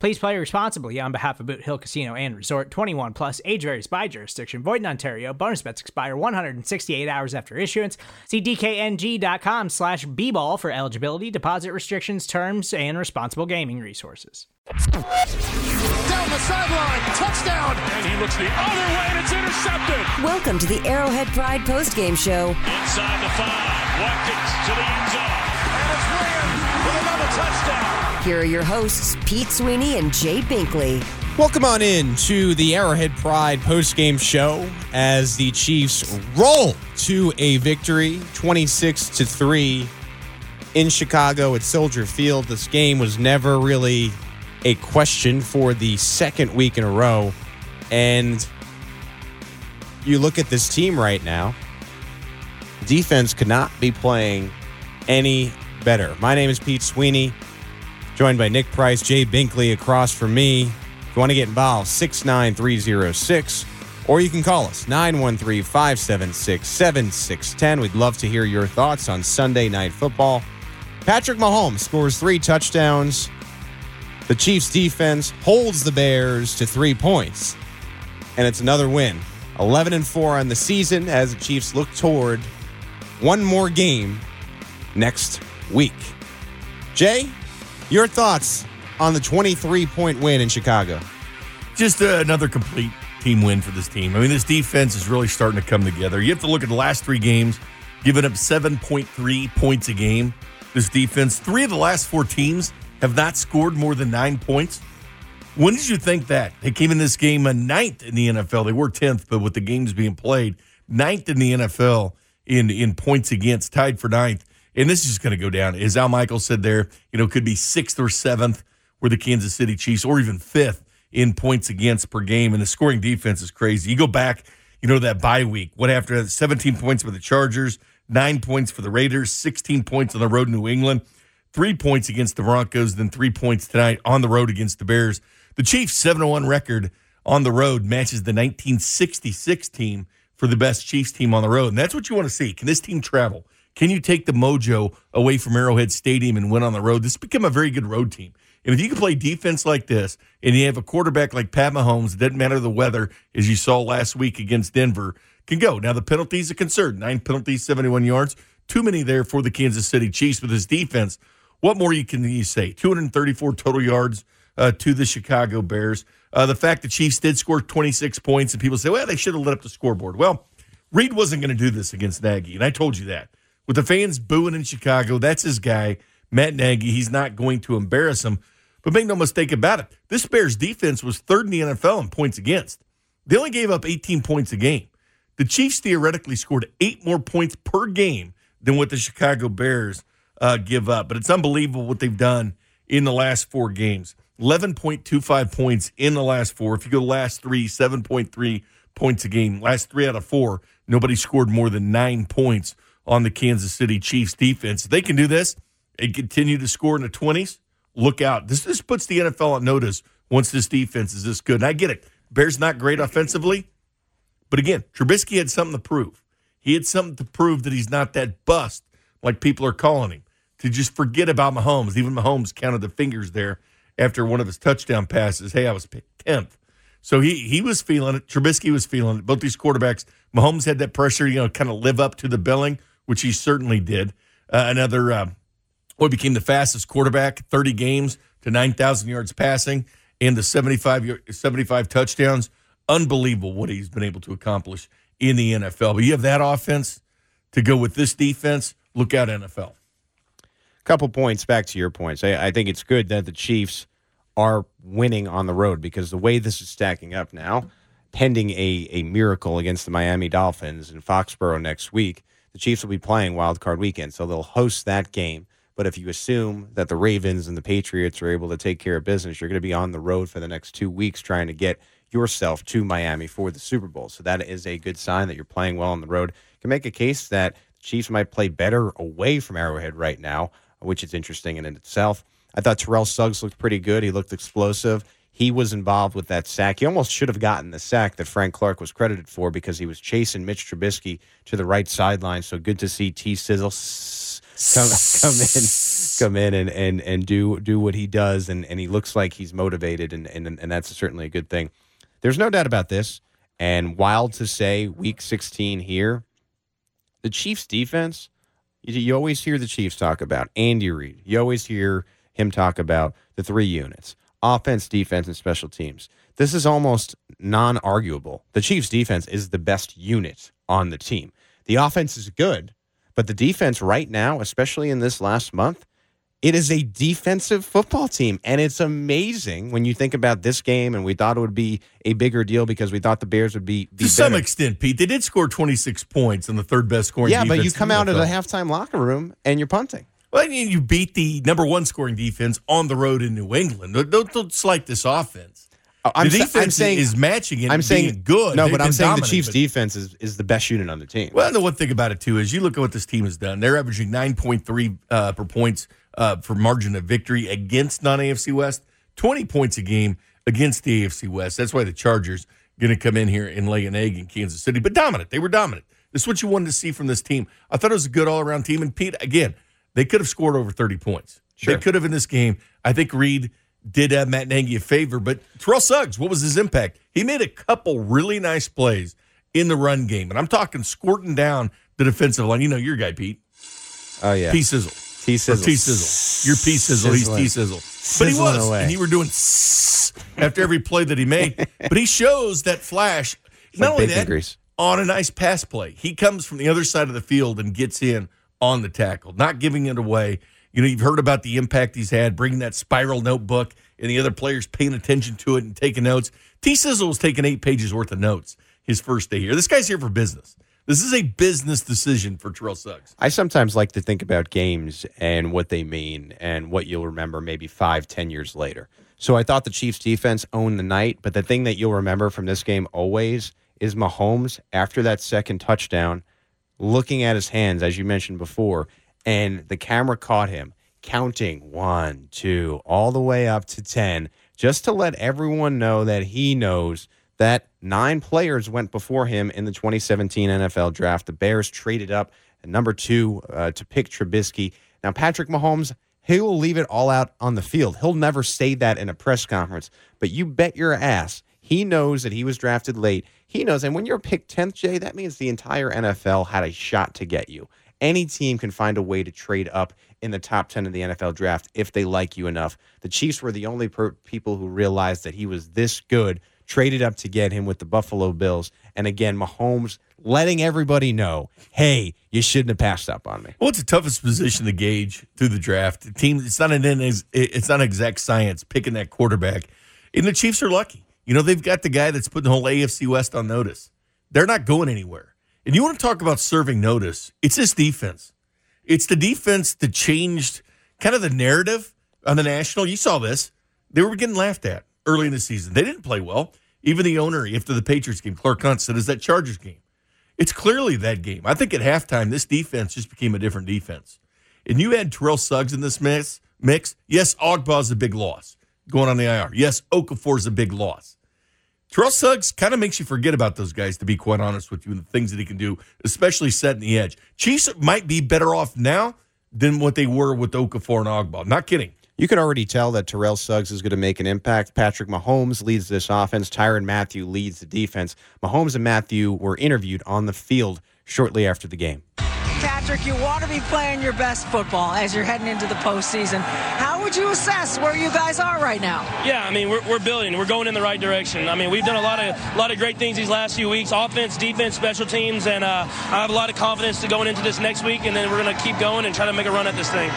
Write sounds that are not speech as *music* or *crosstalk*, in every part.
Please play responsibly on behalf of Boot Hill Casino and Resort 21 Plus, age varies by jurisdiction, void in Ontario. Bonus bets expire 168 hours after issuance. See DKNG.com slash B ball for eligibility, deposit restrictions, terms, and responsible gaming resources. Down the sideline, touchdown! And he looks the other way and it's intercepted. Welcome to the Arrowhead Pride postgame show. Inside the five, Watkins to the end zone. And it's Williams with another touchdown. Here are your hosts, Pete Sweeney and Jay Binkley. Welcome on in to the Arrowhead Pride postgame show as the Chiefs roll to a victory 26 to 3 in Chicago at Soldier Field. This game was never really a question for the second week in a row. And you look at this team right now, defense could not be playing any better. My name is Pete Sweeney joined by Nick Price, Jay Binkley across from me. If you want to get involved, 69306, or you can call us 913 576 7610. We'd love to hear your thoughts on Sunday Night Football. Patrick Mahomes scores three touchdowns. The Chiefs defense holds the Bears to three points, and it's another win. 11 and 4 on the season as the Chiefs look toward one more game next week. Jay, your thoughts on the 23 point win in Chicago? Just uh, another complete team win for this team. I mean, this defense is really starting to come together. You have to look at the last three games, giving up 7.3 points a game. This defense, three of the last four teams have not scored more than nine points. When did you think that? They came in this game a ninth in the NFL. They were 10th, but with the games being played, ninth in the NFL in, in points against, tied for ninth and this is just going to go down. As Al Michaels said there, you know, could be sixth or seventh where the Kansas City Chiefs, or even fifth in points against per game. And the scoring defense is crazy. You go back, you know, that bye week, what after that, 17 points for the Chargers, nine points for the Raiders, 16 points on the road in New England, three points against the Broncos, then three points tonight on the road against the Bears. The Chiefs' 7 1 record on the road matches the 1966 team for the best Chiefs team on the road. And that's what you want to see. Can this team travel? Can you take the mojo away from Arrowhead Stadium and win on the road? This has become a very good road team. And if you can play defense like this and you have a quarterback like Pat Mahomes, it doesn't matter the weather, as you saw last week against Denver, can go. Now, the penalties are concerned nine penalties, 71 yards. Too many there for the Kansas City Chiefs with his defense. What more you can you say? 234 total yards uh, to the Chicago Bears. Uh, the fact the Chiefs did score 26 points, and people say, well, they should have lit up the scoreboard. Well, Reid wasn't going to do this against Nagy, and I told you that with the fans booing in Chicago, that's his guy, Matt Nagy. He's not going to embarrass him. But make no mistake about it, this Bears defense was third in the NFL in points against. They only gave up 18 points a game. The Chiefs theoretically scored eight more points per game than what the Chicago Bears uh, give up. But it's unbelievable what they've done in the last four games 11.25 points in the last four. If you go the last three, 7.3 points a game. Last three out of four, nobody scored more than nine points on the Kansas City Chiefs defense. If they can do this and continue to score in the 20s, look out. This, this puts the NFL on notice once this defense is this good. And I get it. Bears not great offensively. But again, Trubisky had something to prove. He had something to prove that he's not that bust like people are calling him. To just forget about Mahomes. Even Mahomes counted the fingers there after one of his touchdown passes. Hey, I was 10th. So he he was feeling it. Trubisky was feeling it. Both these quarterbacks. Mahomes had that pressure, you know, kind of live up to the billing which he certainly did. Uh, another, uh, well, became the fastest quarterback, 30 games to 9,000 yards passing and the 75, 75 touchdowns. Unbelievable what he's been able to accomplish in the NFL. But you have that offense, to go with this defense, look out NFL. couple points back to your points. I, I think it's good that the Chiefs are winning on the road because the way this is stacking up now, pending a, a miracle against the Miami Dolphins in Foxborough next week, the Chiefs will be playing Wild Card Weekend, so they'll host that game. But if you assume that the Ravens and the Patriots are able to take care of business, you're going to be on the road for the next two weeks trying to get yourself to Miami for the Super Bowl. So that is a good sign that you're playing well on the road. Can make a case that the Chiefs might play better away from Arrowhead right now, which is interesting in itself. I thought Terrell Suggs looked pretty good. He looked explosive. He was involved with that sack. He almost should have gotten the sack that Frank Clark was credited for because he was chasing Mitch Trubisky to the right sideline. So good to see T Sizzle come, come in, come in and, and, and do do what he does, and, and he looks like he's motivated, and, and and that's certainly a good thing. There's no doubt about this. And wild to say, Week 16 here, the Chiefs' defense. You, you always hear the Chiefs talk about Andy Reid. You always hear him talk about the three units offense, defense, and special teams. This is almost non arguable. The Chiefs' defense is the best unit on the team. The offense is good, but the defense right now, especially in this last month, it is a defensive football team. And it's amazing when you think about this game, and we thought it would be a bigger deal because we thought the Bears would be, be to some extent, Pete, they did score 26 points in the third best scoring. Yeah, but you come out of the halftime locker room and you're punting. Well, I mean, you beat the number one scoring defense on the road in New England. Don't, don't, don't slight this offense. Oh, I'm the defense I'm saying is matching it. I'm saying good. No, They've but I'm saying the Chiefs' but- defense is, is the best unit on the team. Well, the one thing about it too is you look at what this team has done. They're averaging nine point three uh, per points uh, for margin of victory against non AFC West. Twenty points a game against the AFC West. That's why the Chargers going to come in here and lay an egg in Kansas City. But dominant, they were dominant. This is what you wanted to see from this team. I thought it was a good all around team. And Pete, again, they could have scored over thirty points. Sure. They could have in this game. I think Reid did Matt Nagy a favor, but Terrell Suggs, what was his impact? He made a couple really nice plays in the run game, and I'm talking squirting down the defensive line. You know your guy, Pete. Oh yeah, P Sizzle. T Or sizzle. T Sizzle. You're P Sizzle. He's. T Sizzle. But he was. away. And he were doing *laughs* after every play that he made. but he shows that flash. Not like only that, grease. on a nice pass play. He comes from the other side of the field and gets in on the tackle, not giving it away. You know, you've heard about the impact he's had, bringing that spiral notebook and the other players paying attention to it and taking notes. T Sizzle was taking eight pages worth of notes his first day here. This guy's here for business. This is a business decision for Terrell Suggs. I sometimes like to think about games and what they mean and what you'll remember maybe five, ten years later. So I thought the Chiefs defense owned the night, but the thing that you'll remember from this game always is Mahomes after that second touchdown, looking at his hands, as you mentioned before, and the camera caught him counting one, two, all the way up to 10, just to let everyone know that he knows that nine players went before him in the 2017 NFL draft. The Bears traded up at number two uh, to pick Trubisky. Now, Patrick Mahomes, he will leave it all out on the field. He'll never say that in a press conference, but you bet your ass he knows that he was drafted late. He knows, and when you're picked 10th, Jay, that means the entire NFL had a shot to get you. Any team can find a way to trade up in the top 10 of the NFL draft if they like you enough. The Chiefs were the only per- people who realized that he was this good, traded up to get him with the Buffalo Bills. And again, Mahomes letting everybody know, hey, you shouldn't have passed up on me. Well, it's the toughest position to gauge through the draft. Team, it's not an it's not exact science picking that quarterback, and the Chiefs are lucky. You know, they've got the guy that's putting the whole AFC West on notice. They're not going anywhere. And you want to talk about serving notice? It's this defense. It's the defense that changed kind of the narrative on the national. You saw this; they were getting laughed at early in the season. They didn't play well. Even the owner, after the Patriots game, Clark Hunt said, "Is that Chargers game?" It's clearly that game. I think at halftime, this defense just became a different defense. And you had Terrell Suggs in this mix. Mix. Yes, Ogbah's a big loss going on the IR. Yes, Okafor's a big loss. Terrell Suggs kind of makes you forget about those guys, to be quite honest with you, and the things that he can do, especially setting the edge. Chiefs might be better off now than what they were with Okafor and Ogbah. Not kidding. You can already tell that Terrell Suggs is going to make an impact. Patrick Mahomes leads this offense. Tyrann Mathieu leads the defense. Mahomes and Mathieu were interviewed on the field shortly after the game. Patrick you want to be playing your best football as you're heading into the postseason. How would you assess where you guys are right now? Yeah, I mean we're, we're building, we're going in the right direction. I mean we've done a lot of a lot of great things these last few weeks, offense, defense, special teams, and uh, I have a lot of confidence to going into this next week, and then we're going to keep going and try to make a run at this thing.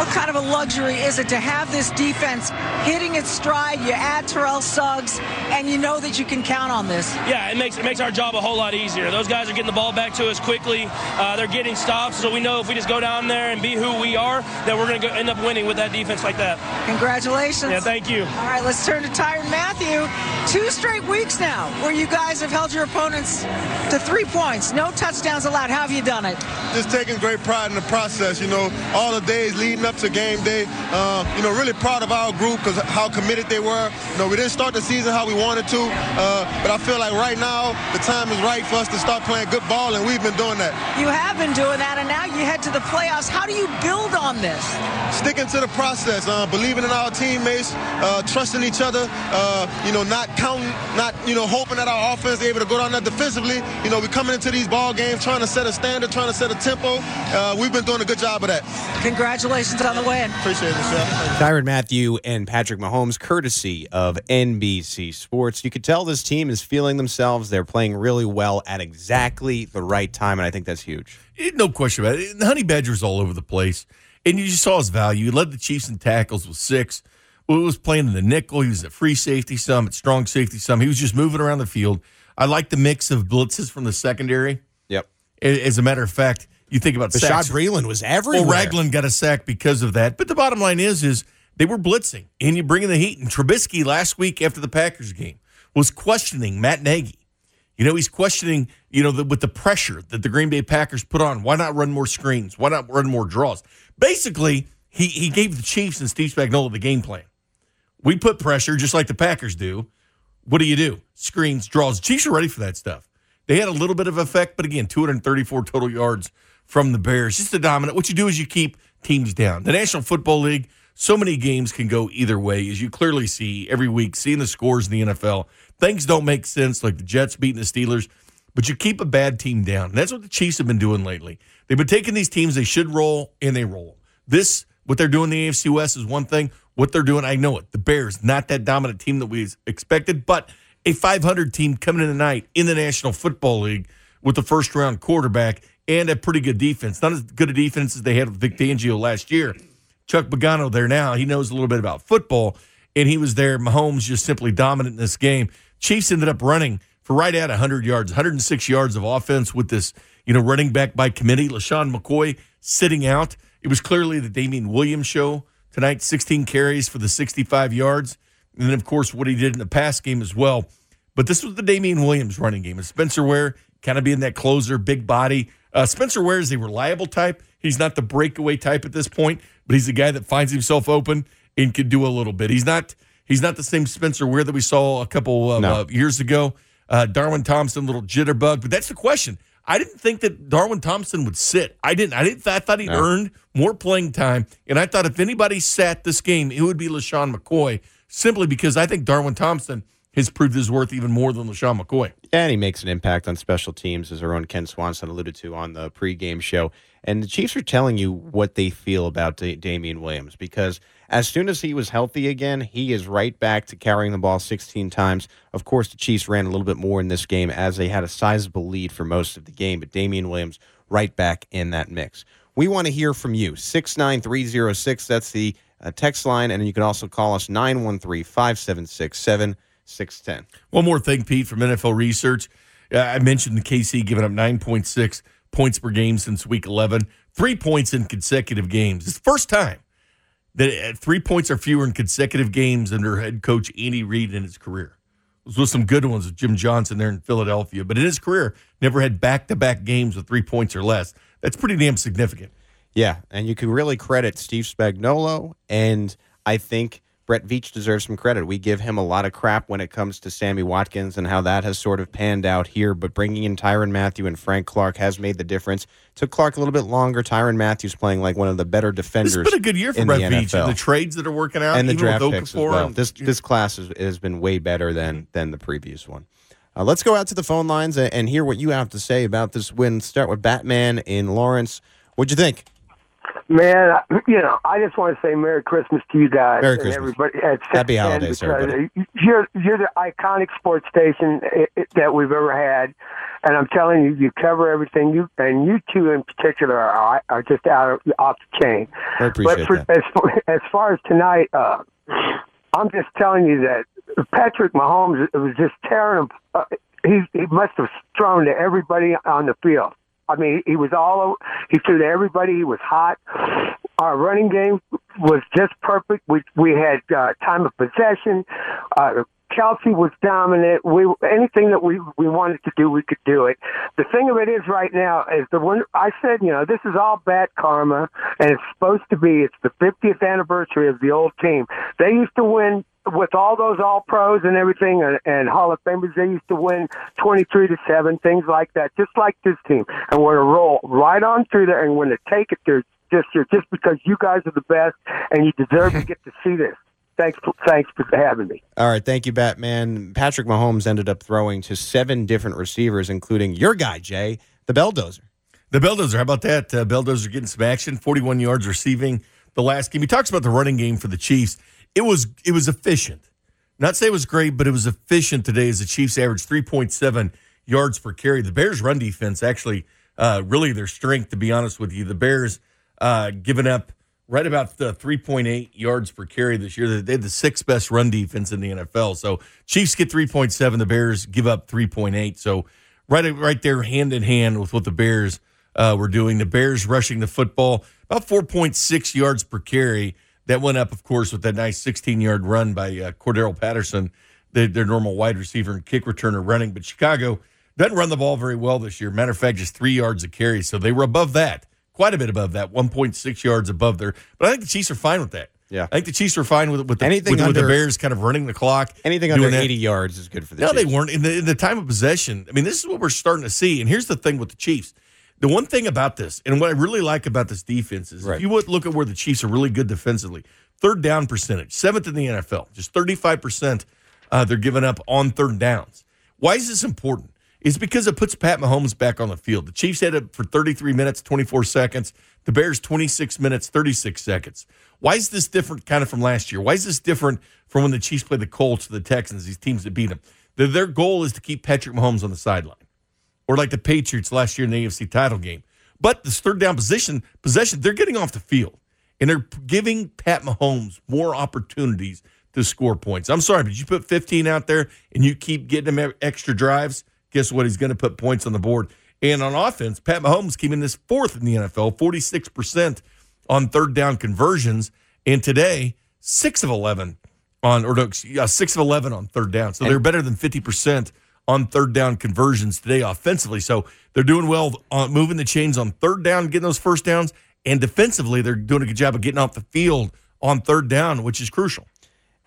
What kind of a luxury is it to have this defense hitting its stride? You add Terrell Suggs, and you know that you can count on this. Yeah, it makes it makes our job a whole lot easier. Those guys are getting the ball back to us quickly. Uh, they're getting stops, so we know if we just go down there and be who we are, that we're going to end up winning with that defense like that. Congratulations. Yeah, thank you. All right, let's turn to Tyrann Mathieu. Two straight weeks now where you guys have held your opponents to three points. No touchdowns allowed. How have you done it? Just taking great pride in the process. You know, all the days leading up to game day. Uh, you know, really proud of our group because how committed they were. You know, we didn't start the season how we wanted to, uh, but I feel like right now the time is right for us to start playing good ball, and we've been doing that. You have been doing that, and now you head to the playoffs. How do you build on this? Sticking to the process, uh, believing in our teammates, uh, trusting each other. Uh, you know, not counting, not you know, hoping that our offense is able to go down there defensively. You know, we're coming into these ball games trying to set a standard, trying to set a tempo. Uh, we've been doing a good job of that. Congratulations on the win. Appreciate it, Chef. Tyrann Mathieu and Patrick Mahomes, courtesy of NBC Sports. You could tell this team is feeling themselves. They're playing really well at exactly the right time, and I think that's huge. It- no question about it. The Honey Badger's all over the place. And you just saw his value. He led the Chiefs in tackles with six. Well, he was playing in the nickel. He was at free safety some, at strong safety some. He was just moving around the field. I like the mix of blitzes from the secondary. Yep. As a matter of fact, you think about Bashaud sacks. Breeland was everywhere. Well, Ragland got a sack because of that. But the bottom line is, is they were blitzing, and you bring in the heat. And Trubisky last week after the Packers game was questioning Matt Nagy. You know, he's questioning, you know, the, with the pressure that the Green Bay Packers put on. Why not run more screens? Why not run more draws? Basically, he he gave the Chiefs and Steve Spagnuolo the game plan. We put pressure just like the Packers do. What do you do? Screens, draws. Chiefs are ready for that stuff. They had a little bit of effect, but again, 234 total yards from the Bears. Just the dominant. What you do is you keep teams down. The National Football League, so many games can go either way, as you clearly see every week, seeing the scores in the NFL. Things don't make sense, like the Jets beating the Steelers, but you keep a bad team down. And that's what the Chiefs have been doing lately. They've been taking these teams they should roll, and they roll. This, what they're doing in the AFC West is one thing. What they're doing, I know it. The Bears, not that dominant team that we expected, but a 500 team coming in tonight in the National Football League with the first round quarterback and a pretty good defense. Not as good a defense as they had with Vic Fangio last year. Chuck Pagano there now. He knows a little bit about football, and he was there. Mahomes just simply dominant in this game. Chiefs ended up running for right at 100 yards, 106 yards of offense with this, you know, running back by committee. LeSean McCoy sitting out. It was clearly the Damien Williams show tonight. 16 carries for the 65 yards, and then of course what he did in the pass game as well. But this was the Damien Williams running game. And Spencer Ware kind of being that closer, big body. Uh, Spencer Ware is a reliable type. He's not the breakaway type at this point, but he's a guy that finds himself open and can do a little bit. He's not he's not the same Spencer Ware that we saw a couple of No. uh, years ago. Uh, Darwin Thompson, little jitterbug, but that's the question. I didn't think that Darwin Thompson would sit. I didn't. I didn't. I thought he'd No. earned more playing time, and I thought if anybody sat this game, it would be LeSean McCoy, simply because I think Darwin Thompson has proved his worth even more than LeSean McCoy. And he makes an impact on special teams, as our own Kent Swanson alluded to on the pregame show. And the Chiefs are telling you what they feel about Da- Damien Williams because as soon as he was healthy again, he is right back to carrying the ball 16 times. Of course, the Chiefs ran a little bit more in this game as they had a sizable lead for most of the game, but Damien Williams right back in that mix. We want to hear from you. 69306, that's the uh, text line. And you can also call us 913 576 7610. One more thing, Pete, from NFL research. Uh, I mentioned the KC giving up 9.6 points per game since week 11, three points in consecutive games. It's the first time that uh, three points or fewer in consecutive games under head coach Andy Reid in his career. Those was with some good ones with Jim Johnson there in Philadelphia, but in his career, never had back to back games with three points or less. That's pretty damn significant. Yeah, and you can really credit Steve Spagnuolo, and I think Brett Veach deserves some credit. We give him a lot of crap when it comes to Sammy Watkins and how that has sort of panned out here, but bringing in Tyrann Mathieu and Frank Clark has made the difference. Took Clark a little bit longer. Tyrann Mathieu's playing like one of the better defenders. It's been a good year for Brett Veach. The trades that are working out, and the draft picks as well. and- This this class has, has been way better than than the previous one. Uh, let's go out to the phone lines and, and hear what you have to say about this win. Start with Batman in Lawrence. What'd you think? Man, *clears throat* you know, I just want to say Merry Christmas to you guys Merry and Christmas. everybody. At Happy holidays, everybody. You're you're the iconic sports station i- i- that we've ever had, and I'm telling you, you cover everything. You and you two in particular are are just out of, off the chain. I appreciate but for, that. As, far- as far as tonight, uh, I'm just telling you that Patrick Mahomes was just tearing him. Uh, he he must have thrown to everybody on the field. I mean, he was all he threw to everybody. He was hot. Our running game was just perfect. We we had uh, time of possession. Uh, Kelce was dominant. We anything that we we wanted to do, we could do it. The thing of it is, right now, is the one I said, you know, this is all bad karma, and it's supposed to be. It's the 50th anniversary of the old team. They used to win with all those all pros and everything and, and Hall of Famers, they used to win 23 to 7, things like that, just like this team. And we're going to roll right on through there and we're going to take it there just here, just because you guys are the best and you deserve to *laughs* get to see this. Thanks, for, thanks for having me. All right, thank you, Batman. Patrick Mahomes ended up throwing to seven different receivers, including your guy, Jay, the Belldozer. The Belldozer, how about that? Uh, Belldozer getting some action, 41 yards receiving the last game. He talks about the running game for the Chiefs. It was it was efficient. Not say it was great, but it was efficient today as the Chiefs averaged 3.7 yards per carry. The Bears' run defense actually uh, really their strength, to be honest with you. The Bears uh, giving up right about the 3.8 yards per carry this year. They had the sixth best run defense in the NFL. So Chiefs get 3.7, the Bears give up 3.8. So right right there, hand in hand with what the Bears uh, were doing. The Bears rushing the football about 4.6 yards per carry. That went up, of course, with that nice 16 yard run by uh, Cordarrelle Patterson, the, their normal wide receiver and kick returner running. But Chicago doesn't run the ball very well this year. Matter of fact, just three yards a carry. So they were above that, quite a bit above that, 1.6 yards above there. But I think the Chiefs are fine with that. Yeah. I think the Chiefs are fine with with the, Anything with, with the Bears kind of running the clock. Anything under that. 80 yards is good for the No, Chiefs. they weren't in the in the time of possession. I mean, this is what we're starting to see. And here's the thing with the Chiefs. The one thing about this, and what I really like about this defense is Right. if you would look at where the Chiefs are really good defensively, third down percentage, seventh in the NFL, just 35% uh, they're giving up on third downs. Why is this important? It's because it puts Pat Mahomes back on the field. The Chiefs had it for 33 minutes, 24 seconds. The Bears, 26 minutes, 36 seconds. Why is this different kind of from last year? Why is this different from when the Chiefs played the Colts or the Texans, these teams that beat them? Their goal is to keep Patrick Mahomes on the sideline or like the Patriots last year in the AFC title game. But this third down position possession, they're getting off the field and they're giving Pat Mahomes more opportunities to score points. I'm sorry, but you put 15 out there and you keep getting him extra drives. Guess what? He's going to put points on the board. And on offense, Pat Mahomes came in this fourth in the NFL, 46% on third down conversions. And today, six of 11 on, or no, six of 11 on third down. So they're better than 50% on third down conversions today offensively. So they're doing well on moving the chains on third down, getting those first downs. And defensively, they're doing a good job of getting off the field on third down, which is crucial.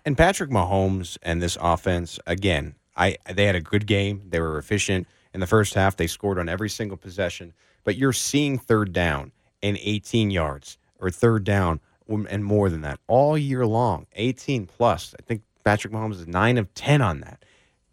And Patrick Mahomes and this offense, again, I they had a good game. They were efficient in the first half. They scored on every single possession. But you're seeing third down and 18 yards or third down um, and more than that all year long. 18 plus. I think Patrick Mahomes is 9 of 10 on that.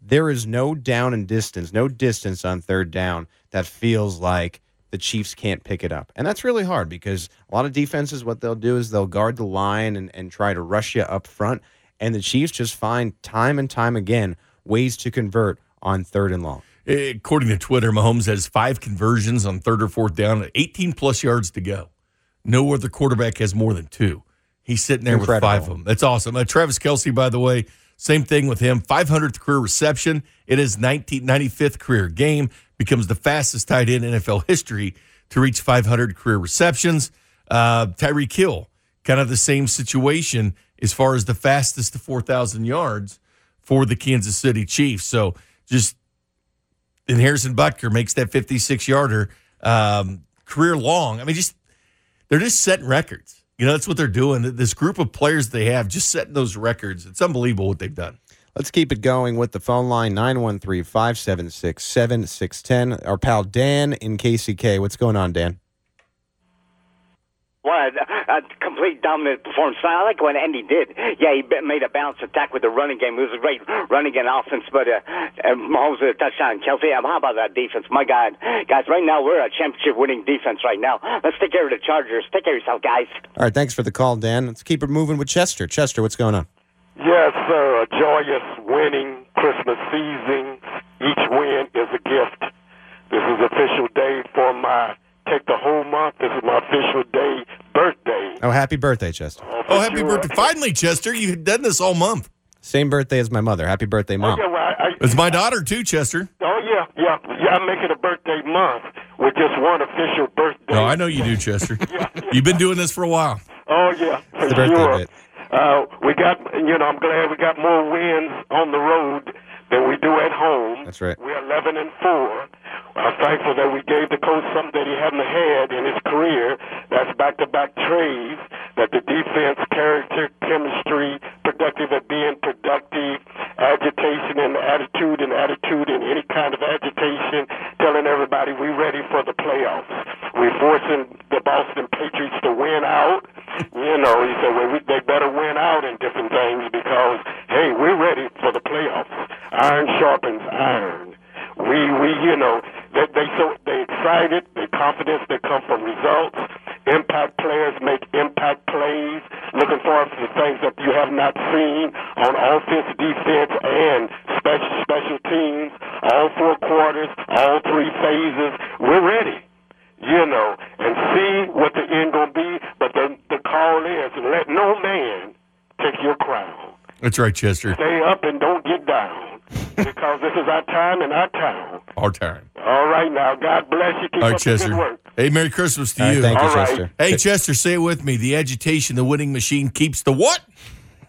There is no down and distance, no distance on third down that feels like the Chiefs can't pick it up. And that's really hard because a lot of defenses, what they'll do is they'll guard the line and, and try to rush you up front. And the Chiefs just find time and time again ways to convert on third and long. According to Twitter, Mahomes has five conversions on third or fourth down, 18 plus yards to go. No other quarterback has more than two. He's sitting there Incredible. with five of them. That's awesome. Uh, Travis Kelce, by the way, same thing with him. 500th career reception. It is 1995th career game. Becomes the fastest tight end in NFL history to reach 500 career receptions. Uh, Tyreek Hill, kind of the same situation as far as the fastest to 4,000 yards for the Kansas City Chiefs. So just and Harrison Butker makes that 56 yarder um, career long. I mean, just they're just setting records. You know, that's what they're doing. This group of players they have just setting those records. It's unbelievable what they've done. Let's keep it going with the phone line 913 576 7610. Our pal Dan in KCK. What's going on, Dan? What a, a complete dominant performance. I like what Andy did. Yeah, he made a balanced attack with the running game. It was a great running game offense, but uh, uh, Mahomes with a touchdown. Kelce, um, how about that defense? My God, guys, right now we're a championship winning defense right now. Let's take care of the Chargers. Take care of yourself, guys. All right, thanks for the call, Dan. Let's keep it moving with Chester. Chester, what's going on? Yes, sir. A joyous winning Christmas season. Each win is a gift. This is official day for my take the whole month. This is my official day birthday. Oh, happy birthday, Chester. Oh, Oh, happy birthday. Finally, Chester. You've done this all month. Same birthday as my mother. Happy birthday, mom. Okay, well, I, I, It's my daughter, too, Chester. oh yeah, yeah, yeah. I'm making a birthday month with just one official birthday. No, I know you do, Chester. *laughs* You've been doing this for a while. Oh yeah, for the birthday sure. bit. Uh, we got, you know, I'm glad we got more wins on the road than we do at home. That's right. We're 11 and four. I'm thankful that we gave the coach something that he hadn't had in his career. That's back-to-back trays. That the defense, character, chemistry, productive at being productive, agitation and attitude and attitude and any kind of agitation, telling everybody we're ready for the playoffs. We're forcing the Boston Patriots to win out. *laughs* You know, he said, well, we, they better win out in different things because, hey, we're ready for the playoffs. Iron sharpens iron. We, we, you know, they, they so they excited. They confidence. They come from results. Impact players make impact plays. Looking forward to the things that you have not seen on offense, defense, and special special teams. All four quarters, all three phases. We're ready you know, and see what the end gonna be. But the the call is let no man take your crown. That's right, Chester. Stay up and don't get down, because this is our time and our town. Our time. All right, now God bless you. Keep All right, up the good Chester. work. Hey, Merry Christmas to All right, you. thank you, All right. Chester. Hey, Chester, say it with me. The agitation, the winning machine keeps the what?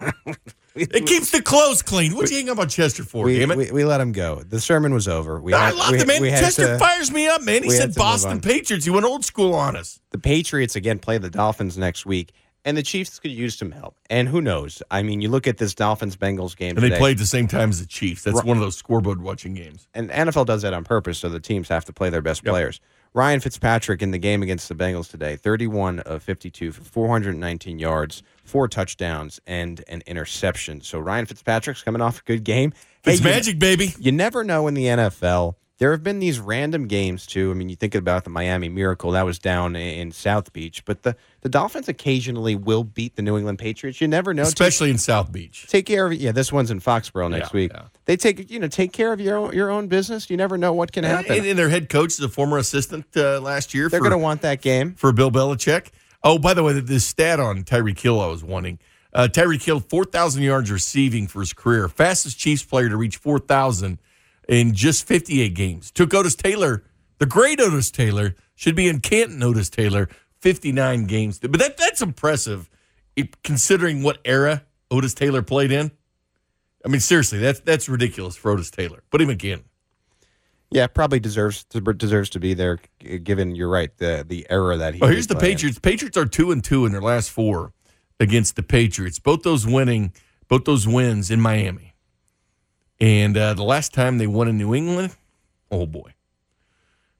*laughs* it keeps the clothes clean. What'd you hang up on Chester for, We, damn it? we, we let him go. The sermon was over. We I had- love we- the man. we Chester to- fires me up, man. He said Boston. Patriots. He went old school on us. the Patriots again play the Dolphins next week, and the Chiefs could use some help. And who knows? I mean, you look at this Dolphins Bengals game And they played the same time as the Chiefs. That's Right. one of those scoreboard watching games. and NFL does that on purpose, so the teams have to play their best players. Ryan Fitzpatrick in the game against the Bengals today, 31 of 52 for 419 yards, four touchdowns, and an interception. So Ryan Fitzpatrick's coming off a good game. It's Hey, you- magic, baby. You never know in the NFL. There have been these random games too. I mean, you think about the Miami Miracle that was down in South Beach, but the, the Dolphins occasionally will beat the New England Patriots. You never know. Especially in South Beach. take care of it. Yeah, this one's in Foxborough next Yeah, week. yeah. They take you know take care of your own, your own business. You never know what can happen. And, and their head coach is a former assistant uh, last year. They're going to want that game. for Bill Belichick. Oh, by the way, this stat on Tyree Hill I was wanting. Uh, Tyreek Hill, 4,000 yards receiving for his career. Fastest Chiefs player to reach 4,000 in just 58 games. Took Otis Taylor, the great Otis Taylor, should be in Canton Otis Taylor, 59 games. But that that's impressive considering what era Otis Taylor played in. I mean, seriously, that's that's ridiculous for Otis Taylor. Put him again. Yeah, probably deserves deserves to be there. Given you're right, the the era that he. Oh, here's the playing. Patriots. Patriots are two and two in their last four against the Patriots. Both those winning, both those wins in Miami. And uh, the last time they won in New England, oh boy,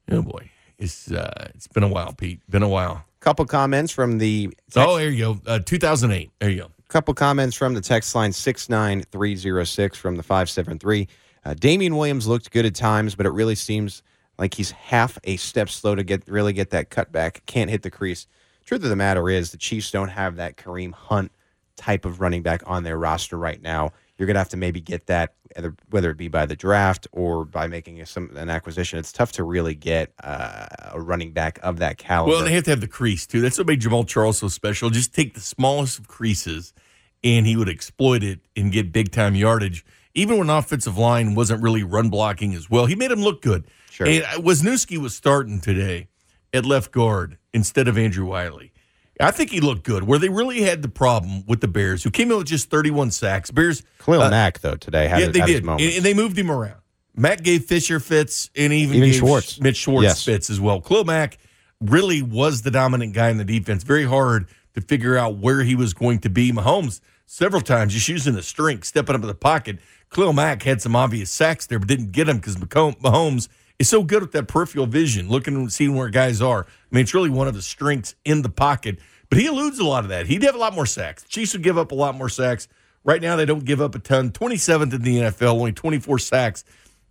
oh boy, it's uh, it's been a while, Pete. Been a while. Couple comments from the Oh, there you go. Uh, 2008. There you go. couple comments from the text line 69306 from the 573. Uh, Damien Williams looked good at times, but it really seems like he's half a step slow to get really get that cutback. Can't hit the crease. Truth of the matter is, the Chiefs don't have that Kareem Hunt type of running back on their roster right now. You're going to have to maybe get that, either- whether it be by the draft or by making some an acquisition. It's tough to really get uh, a running back of that caliber. Well, they have to have the crease too. That's what made Jamaal Charles so special. Just take the smallest of creases, and he would exploit it and get big time yardage. Even when offensive line wasn't really run blocking as well, he made him look good. Sure. And uh, Wisniewski was starting today at left guard instead of Andrew Wylie. I think he looked good. Where they really had the problem with the Bears, who came in with just 31 sacks. Bears, Khalil uh, Mack, though, today had, yeah, his- they had did, and, and they moved him around. Matt gave Fisher fits, and even, Even gave Schwartz. Mitch Schwartz Yes. fits as well. Khalil Mack really was the dominant guy in the defense. Very hard to figure out where he was going to be. Mahomes several times just using the strength, stepping up in the pocket. Khalil Mack had some obvious sacks there, but didn't get him because Mahomes is so good with that peripheral vision, looking and seeing where guys are. I mean, it's really one of his strengths in the pocket. But he eludes a lot of that. He'd have a lot more sacks. Chiefs would give up a lot more sacks. Right now, they don't give up a ton. 27th in the NFL, only 24 sacks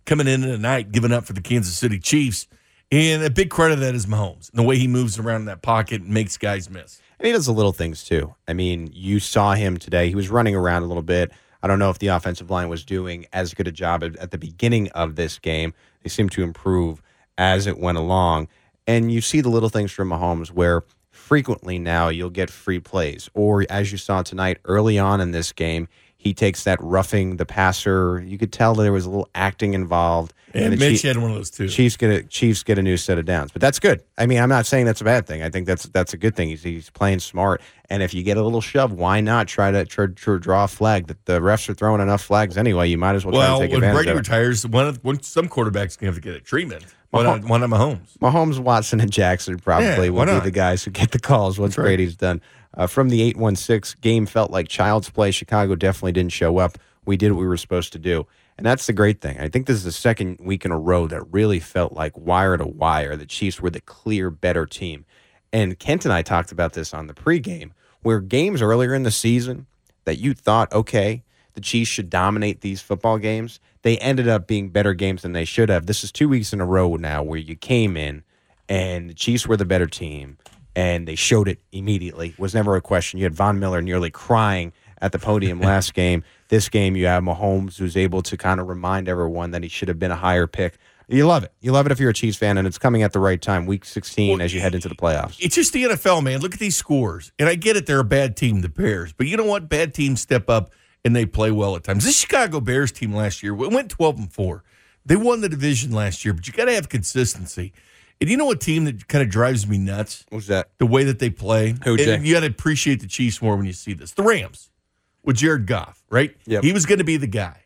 coming in tonight, giving up for the Kansas City Chiefs. And a big credit of that is Mahomes and the way he moves around in that pocket and makes guys miss. And he does the little things too. I mean, you saw him today. He was running around a little bit. I don't know if the offensive line was doing as good a job at the beginning of this game. They seemed to improve as it went along. And you see the little things from Mahomes where frequently now you'll get free plays. Or as you saw tonight early on in this game, he takes that roughing the passer. You could tell there was a little acting involved. And, the Mitch Chief- had one of those too. Chiefs get a Chiefs get a new set of downs, but that's good. I mean, I'm not saying that's a bad thing. I think that's that's a good thing. He's, he's playing smart, and if you get a little shove, why not try to try, to draw a flag? That the refs are throwing enough flags anyway. You might as well, Well, try to take when advantage Brady of retires, one of one, some quarterbacks can have to get a treatment. One not, why not Mahomes? Mahomes, Watson, and Jackson probably Yeah, will be the guys who get the calls once right. Brady's done. Uh, from the 816 game felt like child's play. Chicago definitely didn't show up. We did what we were supposed to do. And that's the great thing. I think this is the second week in a row that really felt like wire to wire. The Chiefs were the clear better team. And Kent and I talked about this on the pregame, where games earlier in the season that you thought, okay, the Chiefs should dominate these football games, they ended up being better games than they should have. This is two weeks in a row now where you came in and the Chiefs were the better team and they showed it immediately. It was never a question. You had Von Miller nearly crying at the podium *laughs* last game. This game, you have Mahomes who's able to kind of remind everyone that he should have been a higher pick. You love it. You love it if you're a Chiefs fan, and it's coming at the right time, week 16, as you head into the playoffs. It's just the NFL, man. Look at these scores. And I get it, they're a bad team, the Bears. But you know what? Bad teams step up and they play well at times. This Chicago Bears team last year went 12 and 4. They won the division last year, but you got to have consistency. And you know what team that kind of drives me nuts? What's that? The way that they play. Who, And you got to appreciate the Chiefs more when you see this. The Rams with Jared Goff, right? Yep. He was going to be the guy.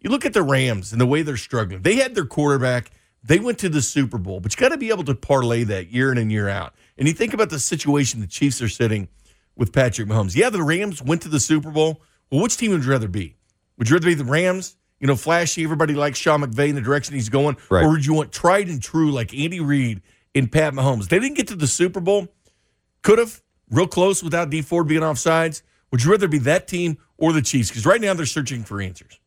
You look at the Rams and the way they're struggling. They had their quarterback. They went to the Super Bowl, but you got to be able to parlay that year in and year out. And you think about the situation the Chiefs are sitting with Patrick Mahomes. Yeah, the Rams went to the Super Bowl. Well, which team would you rather be? Would you rather be the Rams? You know, flashy. Everybody likes Sean McVay in the direction he's going, Right. or would you want tried and true like Andy Reid and Pat Mahomes? They didn't get to the Super Bowl. Could have real close without Dee Ford being offsides. Would you rather be that team or the Chiefs? Because right now they're searching for answers.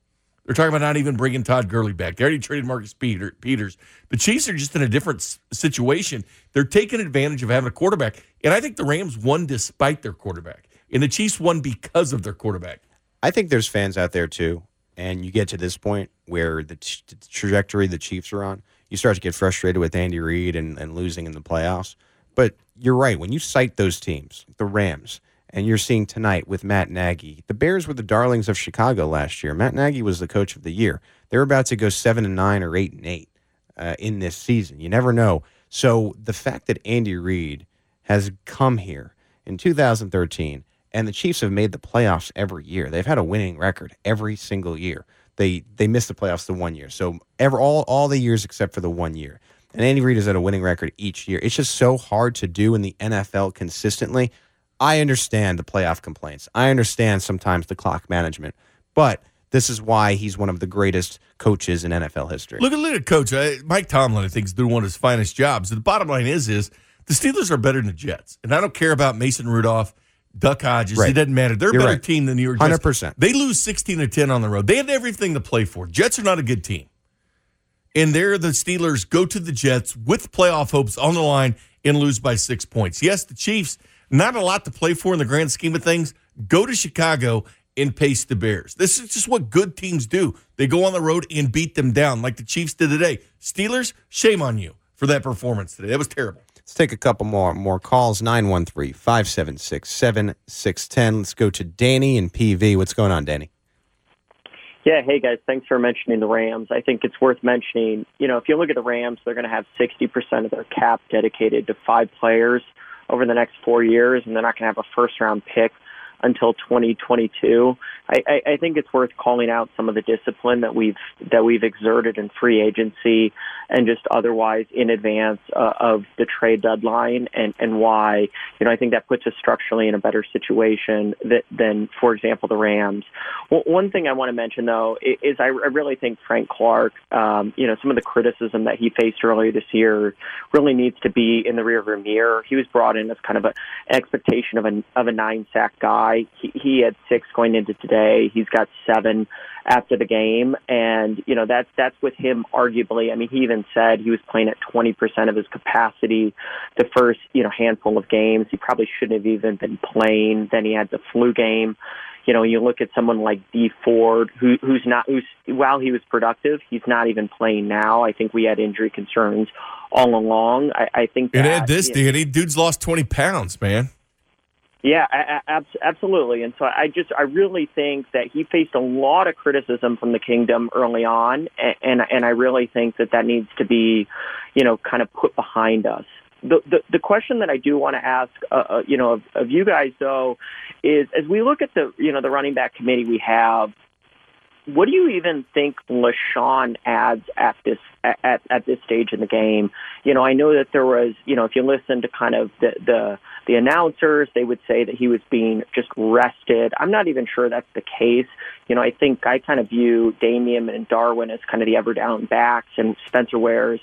They're talking about not even bringing Todd Gurley back. They already traded Marcus Peter, Peters. The Chiefs are just in a different situation. They're taking advantage of having a quarterback. And I think the Rams won despite their quarterback. And the Chiefs won because of their quarterback. I think there's fans out there too, and you get to this point where the, t- the trajectory the Chiefs are on, you start to get frustrated with Andy Reid and, and losing in the playoffs. But you're right. When you cite those teams, the Rams, and you're seeing tonight with Matt Nagy, the Bears were the darlings of Chicago last year. Matt Nagy was the coach of the year. They're about to go seven and nine or eight and eight uh, in this season. You never know. So the fact that Andy Reid has come here in 2013 and the Chiefs have made the playoffs every year. They've had a winning record every single year. They they missed the playoffs the one year. So ever all all the years except for the one year. And Andy Reid has had a winning record each year. It's just so hard to do in the NFL consistently. I understand the playoff complaints. I understand sometimes the clock management, but this is why he's one of the greatest coaches in NFL history. Look at look at coach uh, Mike Tomlin. I think is doing one of his finest jobs. The bottom line is is the Steelers are better than the Jets, and I don't care about Mason Rudolph, Duck Hodges. Right. It doesn't matter. They're a You're better right. team than the New York Jets. 100%. They lose sixteen to ten on the road. They have everything to play for. Jets are not a good team, and they're the Steelers go to the Jets with playoff hopes on the line and lose by six points. Yes, the Chiefs not a lot to play for in the grand scheme of things. Go to Chicago and pace the Bears. This is just what good teams do. They go on the road and beat them down, like the Chiefs did today. Steelers, shame on you for that performance today. That was terrible. Let's take a couple more more calls 913 576 7610. Let's go to Danny and PV. What's going on, Danny? Yeah, hey guys, thanks for mentioning the Rams. I think it's worth mentioning, you know, if you look at the Rams, they're going to have 60% of their cap dedicated to five players over the next four years, and they're not going to have a first round pick until 2022. I, I, I think it's worth calling out some of the discipline that we've that we've exerted in free agency and just otherwise in advance uh, of the trade deadline, and and why you know I think that puts us structurally in a better situation that, than, for example, the Rams. Well, one thing I want to mention though is I, I really think Frank Clark, um, you know, some of the criticism that he faced earlier this year really needs to be in the rearview mirror. He was brought in as kind of an expectation of a of a nine sack guy. He, he had six going into today. He's got seven after the game, and you know that's that's with him arguably. I mean, he even said he was playing at 20% of his capacity the first you know handful of games. He probably shouldn't have even been playing. Then he had the flu game. You know, you look at someone like Dee Ford, who, who's not, who's while he was productive, he's not even playing now. I think we had injury concerns all along. I, I think And that, Ed, this you know, dude, dude's lost 20 pounds, man. Yeah, a- abs- absolutely. And so I just, I really think that he faced a lot of criticism from the kingdom early on, and and, and I really think that that needs to be, you know, kind of put behind us. The the, the question that I do want to ask, uh, uh, you know, of, of you guys though, is as we look at the, you know, the running back committee we have, what do you even think LeSean adds at this at, at this stage in the game? You know, I know that there was, you know, if you listen to kind of the the the announcers, they would say that he was being just rested. I'm not even sure that's the case. You know, I think I kind of view Damien and Darwin as kind of the ever down backs, and Spencer Ware's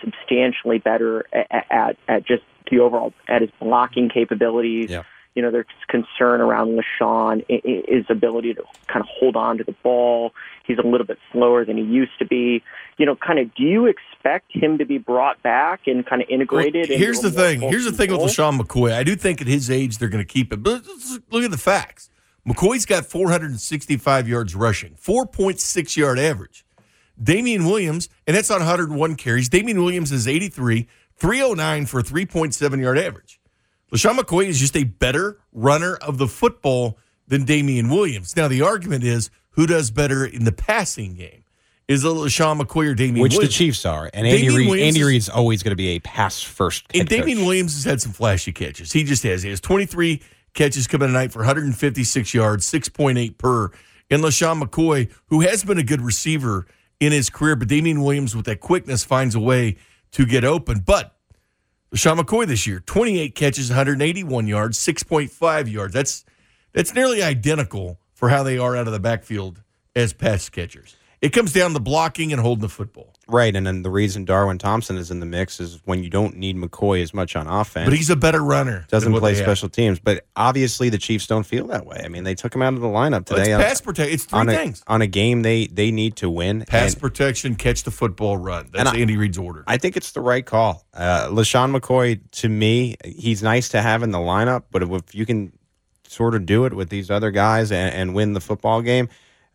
substantially better at, at at just the overall at his blocking capabilities. Yeah. You know, there's concern around LeSean, his ability to kind of hold on to the ball. He's a little bit slower than he used to be. You know, kind of, do you expect him to be brought back and kind of integrated? Well, here's the thing. Here's the thing with? LeSean McCoy. I do think at his age they're going to keep it. But look at the facts. McCoy's got 465 yards rushing, 4.6 yard average. Damien Williams, and that's on 101 carries. Damien Williams is 83, 309 for a 3.7 yard average. LeSean McCoy is just a better runner of the football than Damien Williams. Now, the argument is who does better in the passing game? Is it LeSean McCoy or Damien Williams? Which the Chiefs are. And Andy Damien Williams Andy is- Reid's always going to be a pass first. and Damien Williams has had some flashy catches. He just has. He has 23 catches coming tonight for 156 yards, 6.8 per. And LeSean McCoy, who has been a good receiver in his career, but Damien Williams with that quickness finds a way to get open. But LeSean McCoy this year, 28 catches, 181 yards, 6.5 yards. That's that's nearly identical for how they are out of the backfield as pass catchers. It comes down to blocking and holding the football. Right. And then the reason Darwin Thompson is in the mix is when you don't need McCoy as much on offense. But he's a better runner. doesn't play they have. special teams. But obviously the Chiefs don't feel that way. I mean, they took him out of the lineup Well, it's today. pass protect. It's three on a, things. on a game they they need to win. Pass And protection, catch the football, run. That's I- Andy Reid's order. I think it's the right call. Uh, LeSean McCoy, to me, he's nice to have in the lineup, but if you can sort of do it with these other guys and, and win the football game,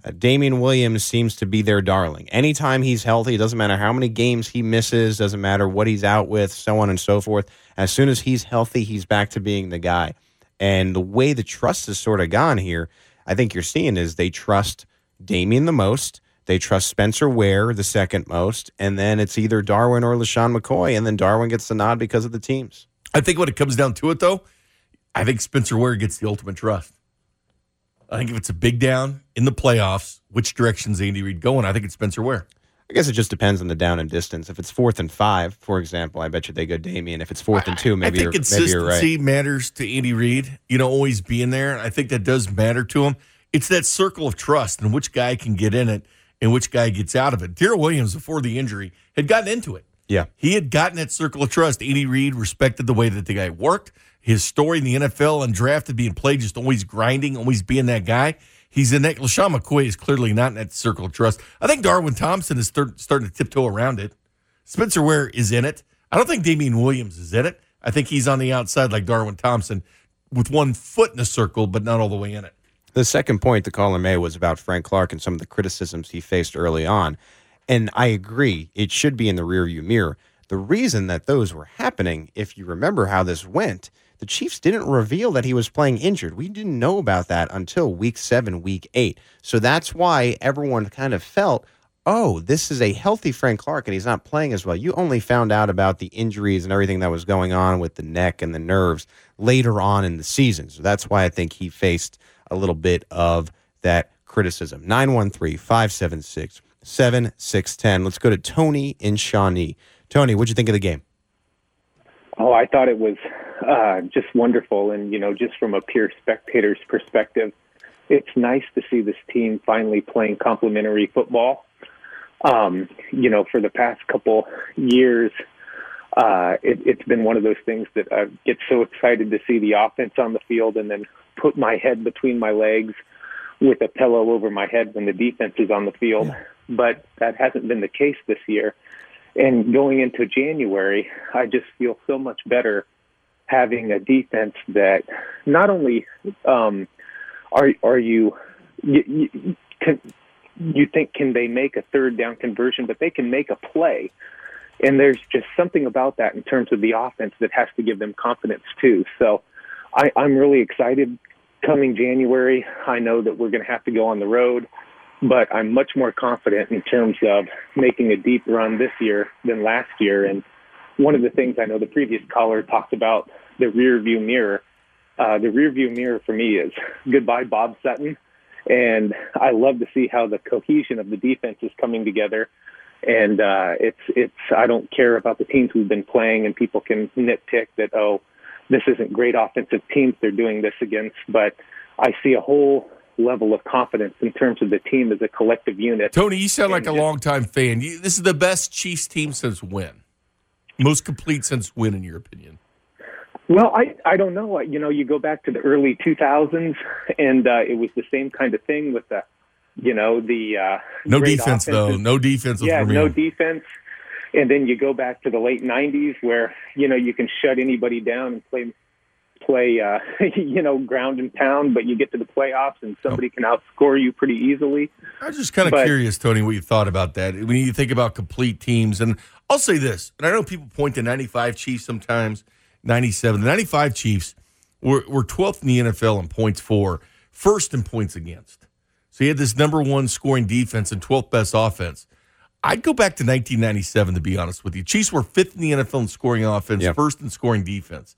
uh, Damien Williams seems to be their darling. Anytime he's healthy, it doesn't matter how many games he misses, doesn't matter what he's out with, so on and so forth. As soon as he's healthy, he's back to being the guy. And the way the trust has sort of gone here, I think you're seeing is they trust Damien the most. They trust Spencer Ware the second most, and then it's either Darwin or LeSean McCoy, and then Darwin gets the nod because of the teams. I think when it comes down to it, though, I think Spencer Ware gets the ultimate trust. I think if it's a big down in the playoffs, which direction's Andy Reid going? I think it's Spencer Ware. I guess it just depends on the down and distance. If it's fourth and five, for example, I bet you they go Damien. If it's fourth and two, maybe I you're, think maybe you're consistency right. matters to Andy Reid. You know, always being there. I think that does matter to him. It's that circle of trust and which guy can get in it and which guy gets out of it. Daryl Williams, before the injury, had gotten into it. Yeah. He had gotten that circle of trust. Andy Reid respected the way that the guy worked. His story in the NFL, undrafted, being played, just always grinding, always being that guy. He's in that. LeSean McCoy is clearly not in that circle of trust. I think Darwin Thompson is start, starting to tiptoe around it. Spencer Ware is in it. I don't think Damien Williams is in it. I think he's on the outside like Darwin Thompson with one foot in the circle, but not all the way in it. The second point the caller made was about Frank Clark and some of the criticisms he faced early on. And I agree, it should be in the rearview mirror. The reason that those were happening, if you remember how this went, the Chiefs didn't reveal that he was playing injured. We didn't know about that until week seven, week eight. So that's why everyone kind of felt oh, this is a healthy Frank Clark and he's not playing as well. You only found out about the injuries and everything that was going on with the neck and the nerves later on in the season. So that's why I think he faced a little bit of that criticism. 913 576 7610. Let's go to Tony in Shawnee. Tony, what'd you think of the game? Oh, I thought it was uh, just wonderful. And, you know, just from a pure spectator's perspective, it's nice to see this team finally playing complementary football. Um, you know, for the past couple years, uh, it, it's been one of those things that I get so excited to see the offense on the field and then put my head between my legs with a pillow over my head when the defense is on the field. Yeah. But that hasn't been the case this year. And going into January, I just feel so much better having a defense that not only um, are are you, you, can you think can they make a third down conversion, but they can make a play. And there's just something about that in terms of the offense that has to give them confidence too. So I, I'm really excited coming January. I know that we're going to have to go on the road but I'm much more confident in terms of making a deep run this year than last year. And one of the things I know the previous caller talked about the rear view mirror. Uh, the rear view mirror for me is goodbye, Bob Sutton. And I love to see how the cohesion of the defense is coming together. And uh, it's it's I don't care about the teams we've been playing, and people can nitpick that oh, this isn't great offensive teams they're doing this against. But I see a whole level of confidence in terms of the team as a collective unit. Tony, you sound like a longtime fan. This is the best Chiefs team since when? Most complete since when, in your opinion? Well, I I don't know. You know, you go back to the early 2000s, and uh, it was the same kind of thing with the, you know, the uh, no defense though, no defense. Yeah, no defense. And then you go back to the late 90s, where you know you can shut anybody down and play play, uh, *laughs* you know, ground and pound, but you get to the playoffs and somebody can outscore you pretty easily. I'm just kind of but, curious, Tony, what you thought about that when you think about complete teams. And I'll say this, and I know people point to 95 Chiefs sometimes, 97. The 95 Chiefs were, were 12th in the NFL in points for, first in points against. So you had this number one scoring defense and 12th best offense. I'd go back to 1997 to be honest with you. Chiefs were fifth in the NFL in scoring offense, yep. first in scoring defense.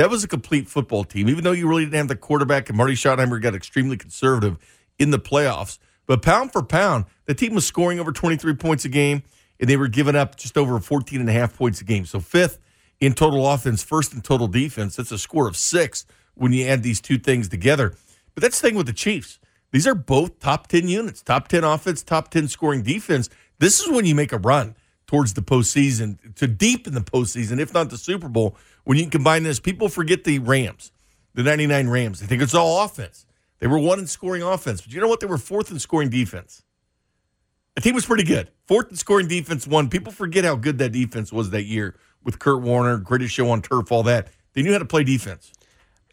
That was a complete football team, even though you really didn't have the quarterback and Marty Schottenheimer got extremely conservative in the playoffs. But pound for pound, the team was scoring over 23 points a game, and they were giving up just over 14 and a half points a game. So fifth in total offense, first in total defense. That's a score of six when you add these two things together. But that's the thing with the Chiefs. These are both top 10 units, top 10 offense, top 10 scoring defense. This is when you make a run towards the postseason, to deep in the postseason, if not the Super Bowl, when you combine this, people forget the Rams, the 99 Rams. They think it's all offense. They were one in scoring offense, but you know what? They were fourth in scoring defense. The team was pretty good. Fourth in scoring defense, one. People forget how good that defense was that year with Kurt Warner, greatest show on turf, all that. They knew how to play defense.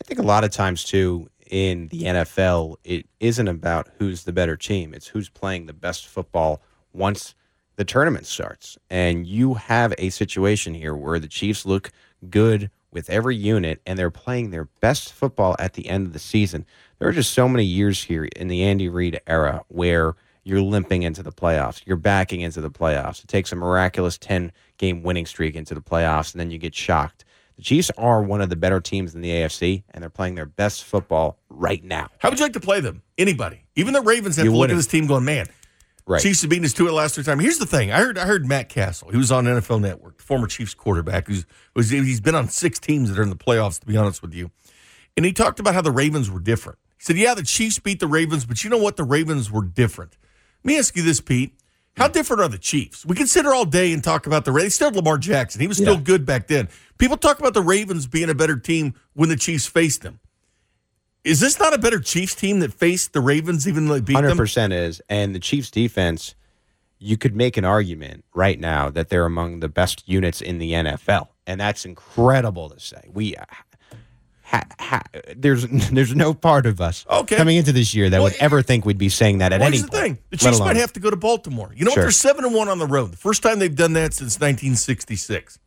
I think a lot of times, too, in the NFL, it isn't about who's the better team. It's who's playing the best football once the tournament starts. And you have a situation here where the Chiefs look good with every unit and they're playing their best football at the end of the season. There are just so many years here in the Andy Reid era where you're limping into the playoffs, you're backing into the playoffs. It takes a miraculous 10 game winning streak into the playoffs and then you get shocked. The Chiefs are one of the better teams in the AFC, and they're playing their best football right now. How would you like to play them? Anybody, even the Ravens, have you to look at this team going, man, Right. Chiefs have beaten us two of the last three times. Here's the thing: I heard I heard Matt Cassel. He was on NFL Network, former Chiefs quarterback. Who's was he's been on six teams that are in the playoffs. To be honest with you, and he talked about how the Ravens were different. He said, "Yeah, the Chiefs beat the Ravens, but you know what? The Ravens were different." Let me ask you this, Pete: How different are the Chiefs? We can sit here all day and talk about the Ravens. Still Lamar Jackson. He was still yeah. good back then. People talk about the Ravens being a better team when the Chiefs faced them. Is this not a better Chiefs team that faced the Ravens even though they beat 100% them? 100% is. And the Chiefs defense you could make an argument right now that they're among the best units in the NFL, and that's incredible to say. We uh, ha, ha, there's *laughs* there's no part of us okay. coming into this year that well, would ever think we'd be saying that at any the point. Thing. The Chiefs might have to go to Baltimore. You know sure. what? They're seven and one on the road. The first time they've done that since 1966.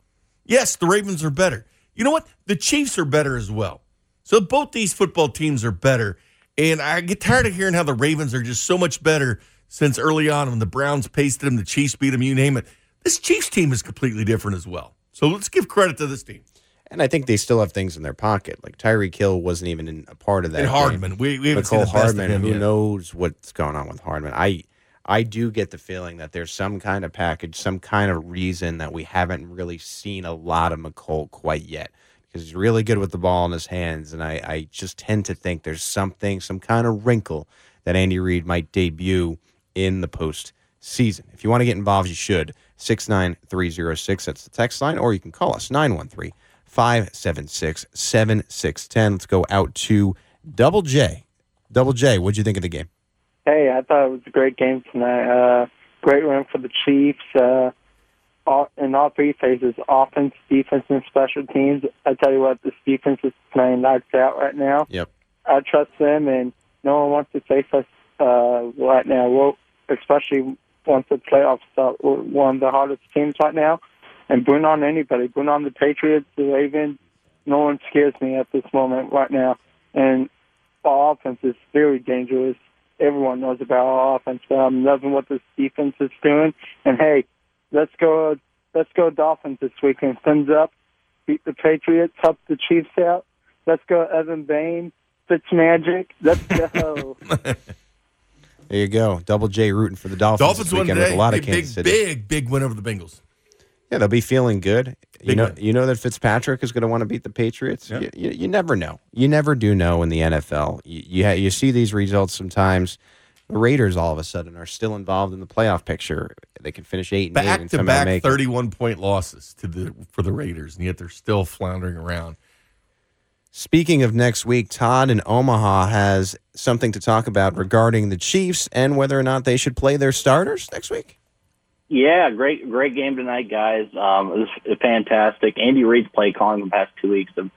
Yes, the Ravens are better. You know what? The Chiefs are better as well. So both these football teams are better. And I get tired of hearing how the Ravens are just so much better since early on when the Browns pasted them, the Chiefs beat them, you name it. This Chiefs team is completely different as well. So let's give credit to this team. And I think they still have things in their pocket. Like Tyreek Hill wasn't even in a part of that. And Hardman. game. We- we haven't Mecole seen the best of Hardman. him who yet. knows what's going on with Hardman? I I do get the feeling that there's some kind of package, some kind of reason that we haven't really seen a lot of Mecole quite yet. Because he's really good with the ball in his hands, and I, I just tend to think there's something, some kind of wrinkle that Andy Reid might debut in the postseason. If you want to get involved, you should. 69306, that's the text line, or you can call us 913 576 7610. Let's go out to Double J. Double J, what'd you think of the game? Hey, I thought it was a great game tonight. Uh, great win for the Chiefs. Uh, all, in all three phases, offense, defense, and special teams. I tell you what, this defense is playing lights out right now. Yep. I trust them, and no one wants to face us uh, right now. We'll, especially once the playoffs start, we're one of the hardest teams right now. And bring on anybody, bring on the Patriots, the Ravens. No one scares me at this moment right now. And our offense is very dangerous. Everyone knows about our offense. But I'm loving what this defense is doing. And hey, let's go, let's go Dolphins this weekend. Thumbs up, beat the Patriots, help the Chiefs out. Let's go Evan Bain, Fitzmagic. Let's go. *laughs* There you go. Double J rooting for the Dolphins, Dolphins this weekend with a lot of big, Kansas big, City. big, big win over the Bengals. Yeah, they'll be feeling good. you know, win. you know that Fitzpatrick is going to want to beat the Patriots. You, you, you never know. You never do know in the NFL. You you, ha- you see these results sometimes. The Raiders all of a sudden are still involved in the playoff picture. They can finish eight and eight Back and to back make it. 31 point losses to the for the Raiders, and yet they're still floundering around. Speaking of next week, Todd in Omaha has something to talk about regarding the Chiefs and whether or not they should play their starters next week. Yeah, great, great game tonight, guys. Um, it was fantastic. Andy Reid's play calling the past two weeks have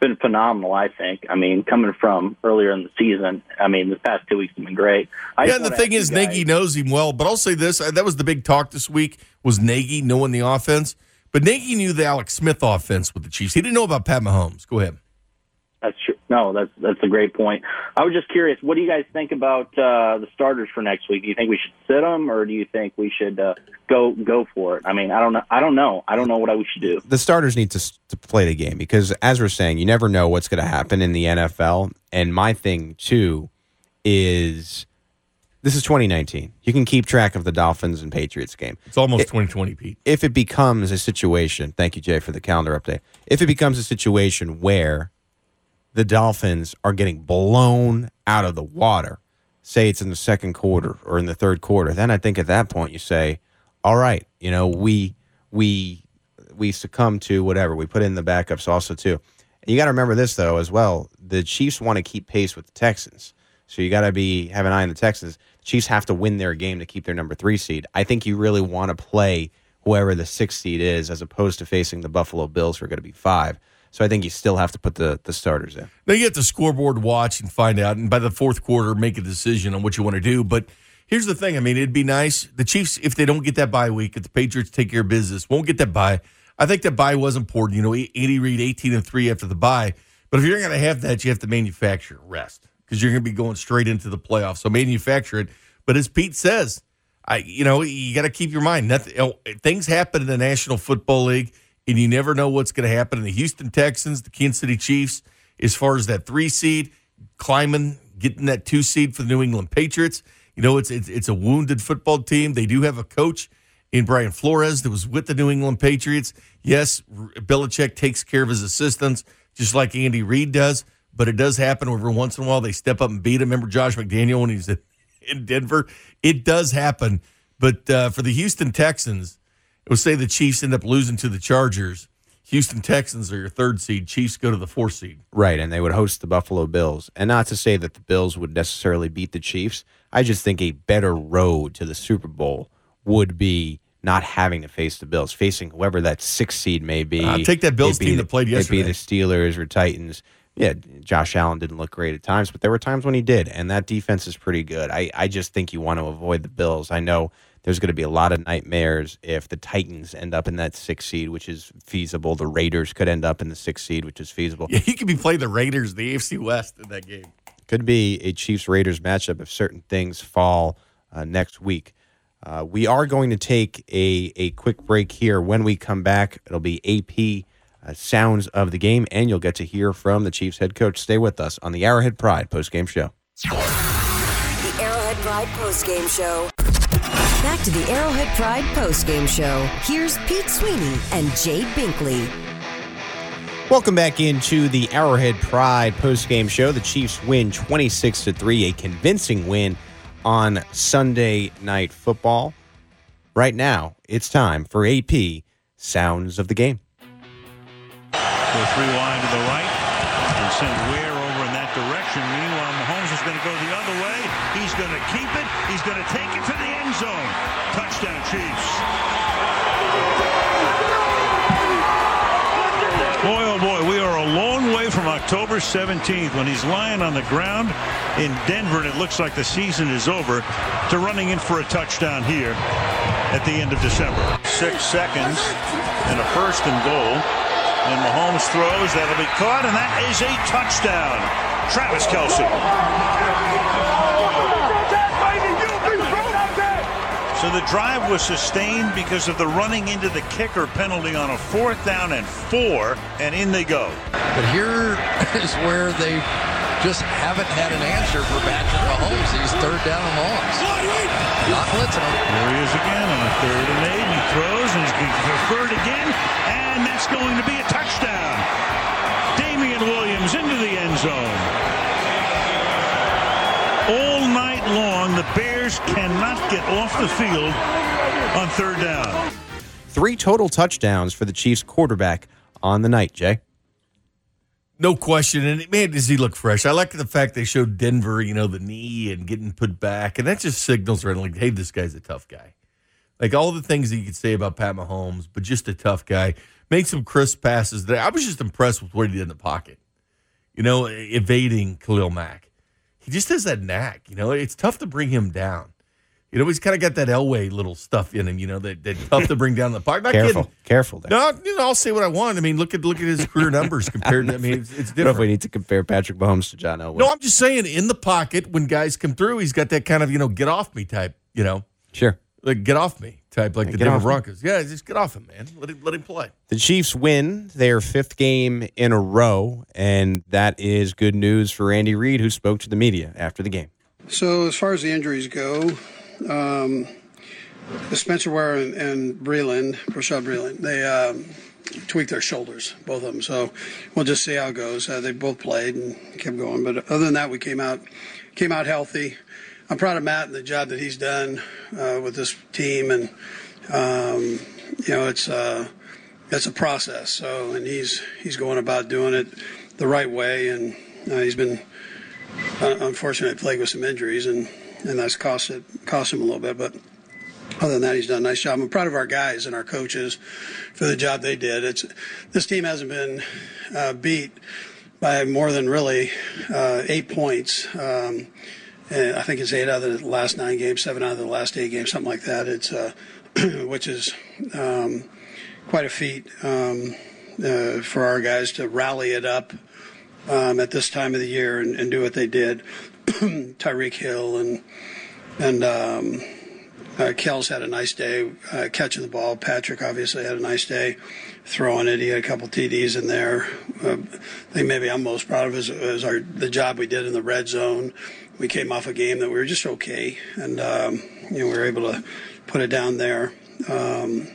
been phenomenal. I think. I mean, coming from earlier in the season, I mean, the past two weeks have been great. I yeah, and the thing is, guys- Nagy knows him well. But I'll say this: uh, that was the big talk this week was Nagy knowing the offense. But Nagy knew the Alex Smith offense with the Chiefs. He didn't know about Pat Mahomes. Go ahead. That's true. No, that's that's a great point. I was just curious. What do you guys think about uh, the starters for next week? Do you think we should sit them, or do you think we should uh, go go for it? I mean, I don't know. I don't know. I don't know what I we should do. the starters need to, to play the game because, as we're saying, you never know what's going to happen in the NFL. And my thing too is this is 2019. You can keep track of the Dolphins and Patriots game. It's almost It- 2020, Pete. If it becomes a situation, thank you, Jay, for the calendar update. If it becomes a situation where the Dolphins are getting blown out of the water, say it's in the second quarter or in the third quarter, then I think at that point you say, all right, you know, we we we succumb to whatever. We put in the backups also too. And you got to remember this though as well. The Chiefs want to keep pace with the Texans. So you got to be have an eye on the Texans. Chiefs have to win their game to keep their number 3 seed. I think you really want to play whoever the 6th seed is as opposed to facing the Buffalo Bills who are going to be 5. So I think you still have to put the the starters in. Now you get the scoreboard watch and find out, and by the fourth quarter, make a decision on what you want to do. But here's the thing: I mean, it'd be nice the Chiefs if they don't get that bye week, if the Patriots take care of business, won't get that bye. I think that bye was important. You know, Andy Reid eighteen and three after the bye, but if you're going to have that, you have to manufacture rest because you're going to be going straight into the playoffs. So manufacture it. But as Pete says, I you know you got to keep your mind. Nothing, things happen in the National Football League, and you never know what's going to happen in the Houston Texans, the Kansas City Chiefs. As far as that three seed climbing, getting that two seed for the New England Patriots, you know it's it's, it's a wounded football team. They do have a coach in Brian Flores that was with the New England Patriots. Yes, Belichick takes care of his assistants just like Andy Reid does, but it does happen every once in a while. They step up and beat him. Remember Josh McDaniel when he's in, *laughs* in Denver? It does happen. But uh, for the Houston Texans, would say the Chiefs end up losing to the Chargers. Houston Texans are your third seed. Chiefs go to the fourth seed. Right, and they would host the Buffalo Bills. And not to say that the Bills would necessarily beat the Chiefs. I just think a better road to the Super Bowl would be not having to face the Bills, facing whoever that sixth seed may be. Uh, take that Bills team the- that played yesterday. it'd be the Steelers or Titans. Yeah, Josh Allen didn't look great at times, but there were times when he did, and that defense is pretty good. I, I just think you want to avoid the Bills. I know there's going to be a lot of nightmares if the Titans end up in that sixth seed, which is feasible. The Raiders could end up in the sixth seed, which is feasible. Yeah, you could be playing the Raiders, the AFC West in that game. Could be a Chiefs Raiders matchup if certain things fall uh, next week. Uh, we are going to take a, a quick break here. When we come back, it'll be AP uh, sounds of the game, and you'll get to hear from the Chiefs head coach. Stay with us on the Arrowhead Pride postgame show. The Arrowhead Pride postgame show. Back to the Arrowhead Pride postgame show. Here's Pete Sweeney and Jay Binkley. Welcome back into the Arrowhead Pride postgame show. The Chiefs win 26 to 3, a convincing win on Sunday Night Football. Right now, it's time for AP Sounds of the Game. Go three wide to the right October 17th when he's lying on the ground in Denver and it looks like the season is over to running in for a touchdown here at the end of December. Six seconds and a first and goal. And Mahomes throws. That'll be caught, and that is a touchdown. Travis Kelce. So the drive was sustained because of the running into the kicker penalty on a fourth down and four, and in they go. But here *laughs* is where they just haven't had an answer for Patrick Mahomes. He's third down and long. Not blitzing him. There he is again on a third and eight. He throws and he's preferred again, and that's going to be a touchdown. Damien Williams into the end zone. Long, the Bears cannot get off the field on third down. Three total touchdowns for the Chiefs quarterback on the night, Jay. No question. And man, does he look fresh? I like the fact they showed Denver, you know, the knee and getting put back. And that just signals right like, hey, this guy's a tough guy. Like all the things that you could say about Pat Mahomes, but just a tough guy. Made some crisp passes there. I was just impressed with what he did in the pocket. You know, evading Khalil Mack. He just has that knack. You know, it's tough to bring him down. You know, he's kind of got that Elway little stuff in him. You know, that, that tough to bring down the pocket. Not careful, kidding. careful. There. No, you know, I'll say what I want. I mean, look at look at his career numbers compared. to I mean, it's, it's I if different. we need to compare Patrick Mahomes to John Elway. No, I'm just saying, in the pocket when guys come through, he's got that kind of you know get off me type. You know, sure, like get off me type, like Yeah, the get Denver off me. Broncos. Yeah, just get off him, man. Let him let him play. The Chiefs win their fifth game in a row, and that is good news for Andy Reid, who spoke to the media after the game. So as far as the injuries go, um, Spencer Ware and, and Breeland, Bashaud Breeland, they um, tweaked their shoulders, both of them. So we'll just see how it goes. Uh, they both played and kept going, but other than that, we came out came out healthy. I'm proud of Matt and the job that he's done uh, with this team, and um, you know it's uh, it's a process. So and he's he's going about doing it the right way, and uh, he's been uh, unfortunately plagued with some injuries, and, and that's cost it cost him a little bit. But other than that, he's done a nice job. I'm proud of our guys and our coaches for the job they did. It's this team hasn't been uh, beat by more than really uh, eight points. Um, and I think it's eight out of the last nine games, seven out of the last eight games, something like that. It's uh, *clears throat* which is um, quite a feat um, uh, for our guys to rally it up um, at this time of the year and, and do what they did. *clears throat* Tyreek Hill and and um, uh, Kelce had a nice day uh, catching the ball. Patrick obviously had a nice day throwing it. He had a couple TDs in there. Uh, I think maybe I'm most proud of is, is our the job we did in the red zone. We came off a game that we were just okay, and um, you know we were able to put it down there. Um,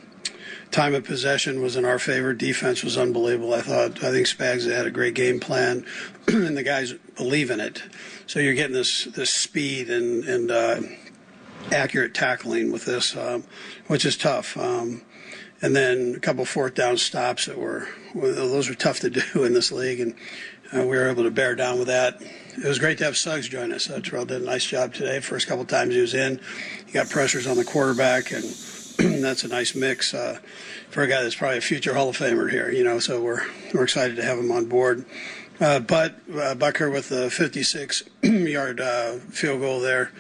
time of possession was in our favor. Defense was unbelievable. I thought. I think Spags had a great game plan, *clears throat* and the guys believe in it. So you're getting this this speed and and uh, accurate tackling with this, um, which is tough. Um, and then a couple fourth down stops that were those were tough to *laughs* do in this league, and uh, we were able to bear down with that. It was great to have Suggs join us. Uh, Terrell did a nice job today. First couple times he was in, he got pressures on the quarterback, and *clears throat* that's a nice mix uh, for a guy that's probably a future Hall of Famer here. You know, so we're we're excited to have him on board. Uh, but uh, Butker with the 56 *clears throat* yard uh, field goal there.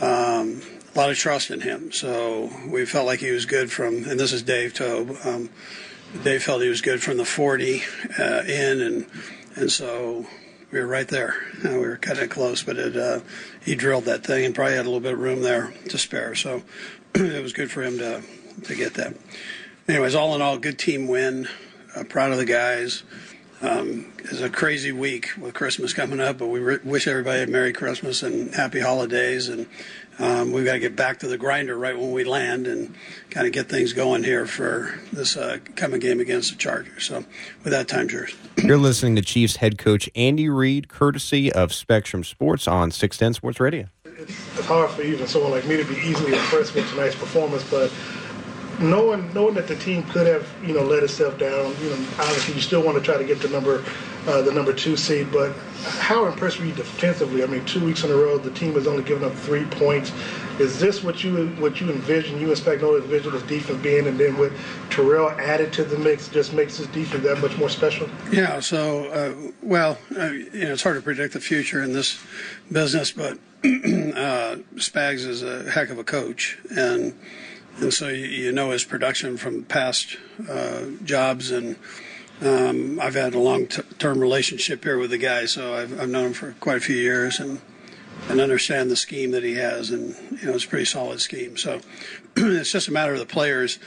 Um, a lot of trust in him. So we felt like he was good from, and this is Dave Toub. Um, Dave felt he was good from the 40 uh, in, and and so we were right there. Uh, we were cutting it close, but it, uh, he drilled that thing and probably had a little bit of room there to spare. So *clears throat* it was good for him to to get that. Anyways, all in all, good team win. Uh, proud of the guys. Um, it's a crazy week with Christmas coming up, but we re- wish everybody a Merry Christmas and Happy Holidays. And um, we've got to get back to the grinder right when we land and kind of get things going here for this uh, coming game against the Chargers. So, with that, time's yours. *clears throat* You're listening to Chiefs head coach Andy Reid, courtesy of Spectrum Sports on 610 Sports Radio. It's hard for even someone like me to be easily impressed with tonight's performance, but knowing knowing that the team could have you know let itself down, you know, obviously you still want to try to get the number uh, the number two seed. But how impressed were you defensively? I mean, two weeks in a row, the team has only given up three points. Is this what you what you envision? You expect no envision this defense being, and then with Terrell added to the mix, just makes this defense that much more special. Yeah. So, uh, well, uh, you know, it's hard to predict the future in this business, but *clears throat* uh, Spags is a heck of a coach, and and so you, you know his production from past uh, jobs, and um, I've had a long-term relationship here with the guy, so I've, I've known him for quite a few years, and and understand the scheme that he has, and you know it's a pretty solid scheme. So *clears throat* it's just a matter of the players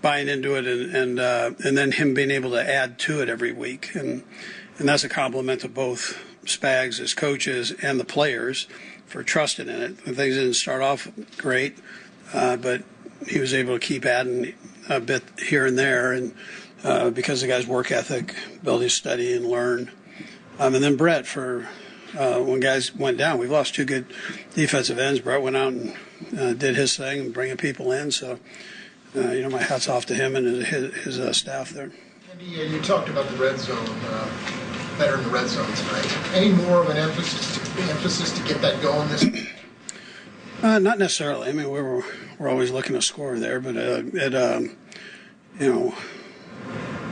buying into it, and and uh, and then him being able to add to it every week, and and that's a compliment to both Spags as coaches and the players for trusting in it. Things didn't start off great, uh, but he was able to keep adding a bit here and there, and uh, because the guy's work ethic, ability to study and learn. Um, and then Brett for uh, when guys went down, we've lost two good defensive ends. Brett went out and uh, did his thing and bringing people in. So, uh, you know, my hats off to him and his, his uh, staff there. Andy, uh, you talked about the red zone, better in the red zone tonight. Any more of an emphasis to, emphasis to get that going this? Uh, not necessarily. I mean, we were we're always looking to score there, but uh, it, um, you know,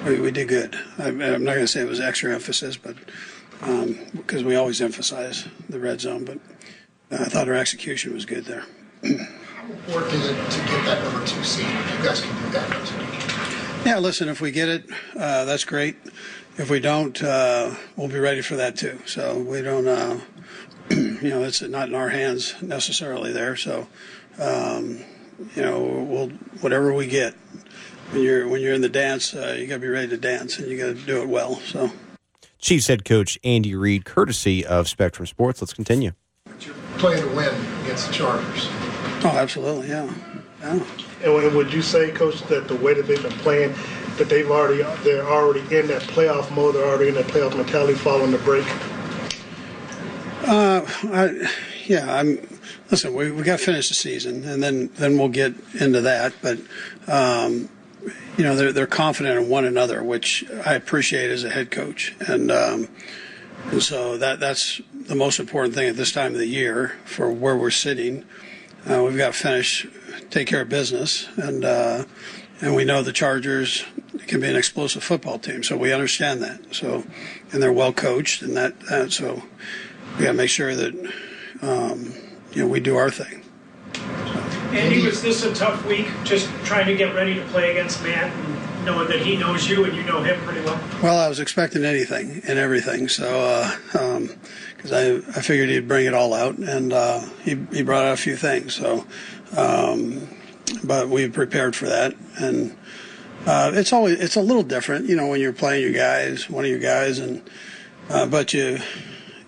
we, we did good. I, am not going to say it was extra emphasis, but because um, we always emphasize the red zone, but I thought our execution was good there. How important is it to get that number two seed? You guys can do that. Yeah, listen, if we get it, uh, that's great. If we don't, uh, we'll be ready for that too. So we don't, uh, *clears throat* you know, it's not in our hands necessarily there. So, um, you know, we'll whatever we get. When you're when you're in the dance, uh, you got to be ready to dance, and you got to do it well. So, Chiefs head coach Andy Reid, courtesy of Spectrum Sports. Let's continue. But you're playing to win against the Chargers. Oh, absolutely, yeah. yeah. And would you say, coach, that the way that they've been playing, that they've already they're already in that playoff mode, they're already in that playoff mentality following the break? Uh, I, yeah, I'm. Listen, we we got to finish the season, and then then we'll get into that. But um, you know, they're they're confident in one another, which I appreciate as a head coach, and um, and so that that's the most important thing at this time of the year for where we're sitting. Uh, we've got to finish, take care of business, and uh, and we know the Chargers can be an explosive football team, so we understand that. So, and they're well coached, and that, that so we got to make sure that um, you know we do our thing. Andy, was this a tough week? Just trying to get ready to play against Matt, and knowing that he knows you and you know him pretty well. Well, I was expecting anything and everything, so because uh, um, I I figured he'd bring it all out, and uh, he he brought out a few things. So, um, but we prepared for that, and uh, it's always it's a little different, you know, when you're playing your guys, one of your guys, and uh, but you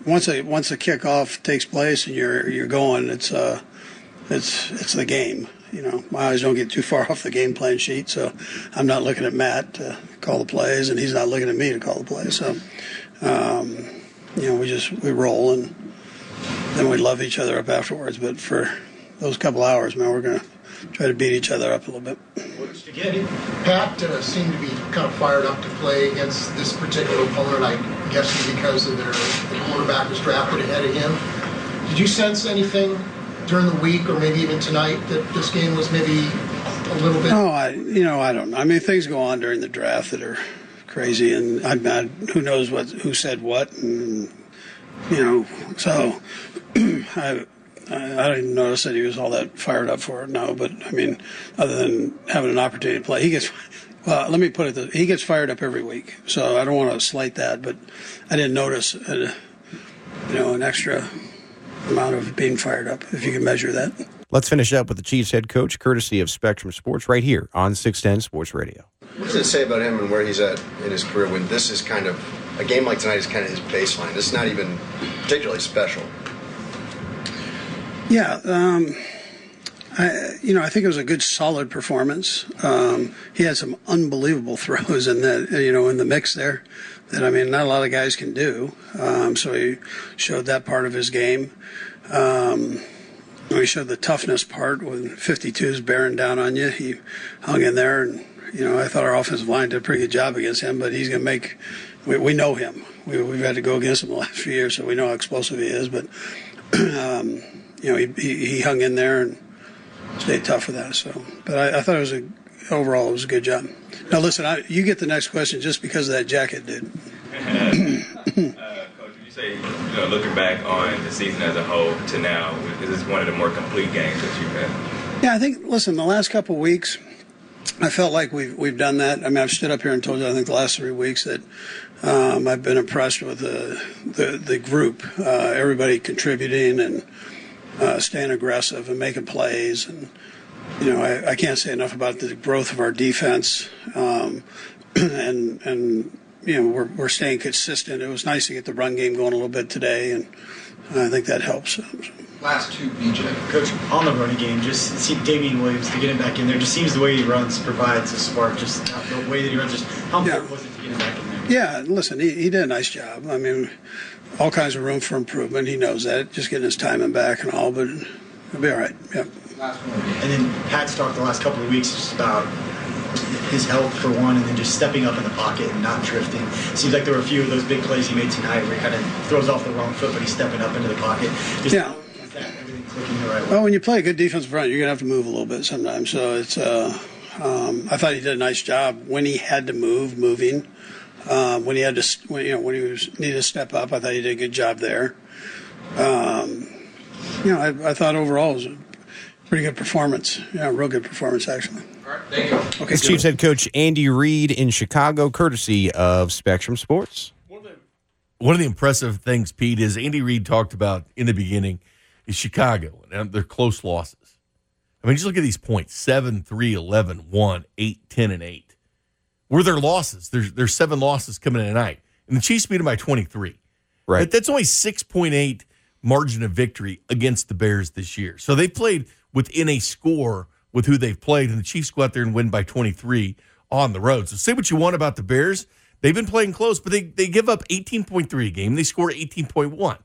once a once a kickoff takes place and you're you're going, it's uh it's it's the game. You know, my eyes don't get too far *laughs* off the game plan sheet, so I'm not looking at Matt to call the plays, and he's not looking at me to call the plays. So, um, you know, we just we roll, and then we love each other up afterwards. But for those couple hours, man, we're gonna try to beat each other up a little bit. Pat uh, seemed to be kind of fired up to play against this particular opponent. I guess because of their the quarterback was drafted ahead of him. Did you sense anything during the week or maybe even tonight that this game was maybe a little bit? Oh, I you know I don't know. I mean things go on during the draft that are crazy, and I'm not. Who knows what who said what, and you know. So *clears throat* I I, didn't notice that he was all that fired up for it. No, but I mean, other than having an opportunity to play, he gets. Well, let me put it: this, he gets fired up every week. So I don't want to slight that, but I didn't notice. Uh, you know, an extra amount of being fired up, if you can measure that. Let's finish up with the Chiefs head coach, courtesy of Spectrum Sports, right here on 610 Sports Radio. What does it say about him and where he's at in his career when this is kind of a game like tonight is kind of his baseline? This is not even particularly special. Yeah, um, I, you know, I think it was a good, solid performance. Um, he had some unbelievable *laughs* throws in that, you know, in the mix there. That I mean, not a lot of guys can do. Um, so he showed that part of his game. Um, he showed the toughness part when 52 is bearing down on you. He hung in there, and you know, I thought our offensive line did a pretty good job against him. But he's going to make. We, we know him. We, we've had to go against him the last few years, so we know how explosive he is. But *clears throat* um, you know, he, he, he hung in there and stayed tough for that. So, but I, I thought it was a overall it was a good job. Now listen, I, you get the next question just because of that jacket, dude. *clears throat* uh, Coach, you say, you know, looking back on the season as a whole to now, is this one of the more complete games that you've had? Yeah, I think. Listen, the last couple of weeks, I felt like we've we've done that. I mean, I've stood up here and told you, I think the last three weeks that um, I've been impressed with the the, the group, uh, everybody contributing and uh, staying aggressive and making plays. And you know, I, I, can't say enough about the growth of our defense. Um, *clears throat* and and you know, we're we're staying consistent. It was nice to get the run game going a little bit today, and I think that helps. Last two, BJ. Coach, on the running game, just see Damien Williams to get him back in there. Just seems the way he runs provides a spark. Just the way that he runs, just how important yeah. was it to get him back in there? Yeah, listen, he, he did a nice job. I mean, all kinds of room for improvement. He knows that. Just getting his timing back and all, but he'll be all right. Yeah. And then Pat's talked the last couple of weeks just about his health for one, and then just stepping up in the pocket and not drifting. Seems like there were a few of those big plays he made tonight where he kind of throws off the wrong foot, but he's stepping up into the pocket. Just yeah. Right well, when you play a good defensive front, you're gonna have to move a little bit sometimes. So it's. Uh, um, I thought he did a nice job when he had to move, moving. Um, when he had to, when, you know, when he was needed to step up, I thought he did a good job there. Um, you know, I, I, thought overall it was a pretty good performance. Yeah, real good performance actually. All right, thank you. Okay, Chiefs head coach Andy Reid in Chicago, courtesy of Spectrum Sports. One of the impressive things, Pete, is Andy Reid talked about in the beginning is Chicago and their close losses. I mean, just look at these points 7, 3, 11, 1, 8, 10, and 8. Were their losses? There's, there's seven losses coming in tonight. And the Chiefs beat them by 23. Right. that's only 6.8 margin of victory against the Bears this year. So they played within a score with who they've played, and the Chiefs go out there and win by 23 on the road. So say what you want about the Bears. They've been playing close, but they, they give up 18.3 a game. They score 18.1.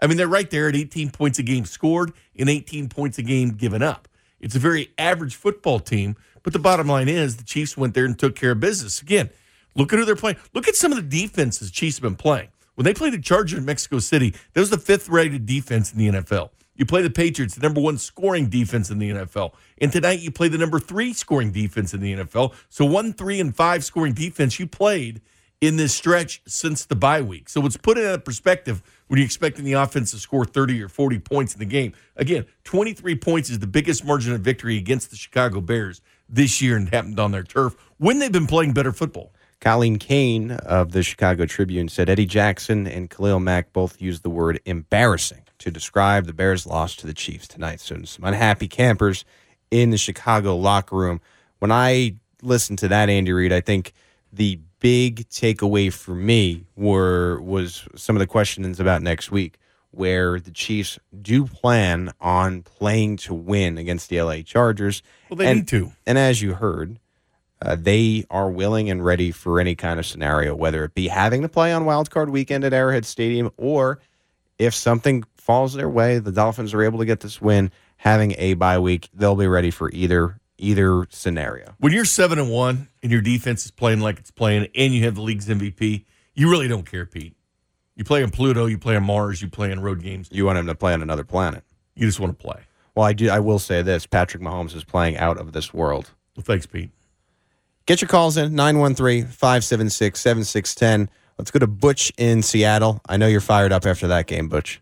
I mean, they're right there at 18 points a game scored and 18 points a game given up. It's a very average football team, but the bottom line is the Chiefs went there and took care of business. Again, look at who they're playing. Look at some of the defenses the Chiefs have been playing. When they played the Chargers in Mexico City, that was the fifth rated defense in the NFL. You play the Patriots, the number one scoring defense in the NFL. And tonight you play the number three scoring defense in the NFL. So one, three, and five scoring defense you played in this stretch since the bye week. So it's put it in perspective when you're expecting the offense to score 30 or 40 points in the game. Again, 23 points is the biggest margin of victory against the Chicago Bears this year and happened on their turf when they've been playing better football. Colleen Kane of the Chicago Tribune said Eddie Jackson and Khalil Mack both used the word embarrassing to describe the Bears' loss to the Chiefs tonight. So some unhappy campers in the Chicago locker room. When I listened to that, Andy Reid, I think the big takeaway for me were was some of the questions about next week, where the Chiefs do plan on playing to win against the LA Chargers. Well, they and, need to. And as you heard, uh, they are willing and ready for any kind of scenario, whether it be having to play on Wild Card Weekend at Arrowhead Stadium, or if something falls their way, the Dolphins are able to get this win, having a bye week, they'll be ready for either either scenario. When you're seven and one and your defense is playing like it's playing, and you have the league's MVP, you really don't care, Pete. You play on Pluto, you play on Mars, you play on road games. You want him to play on another planet. You just want to play. Well, I do. I will say this: Patrick Mahomes is playing out of this world. Well, thanks, Pete. Get your calls in 913 576 7610. Let's go to Butch in Seattle. I know you're fired up after that game, Butch.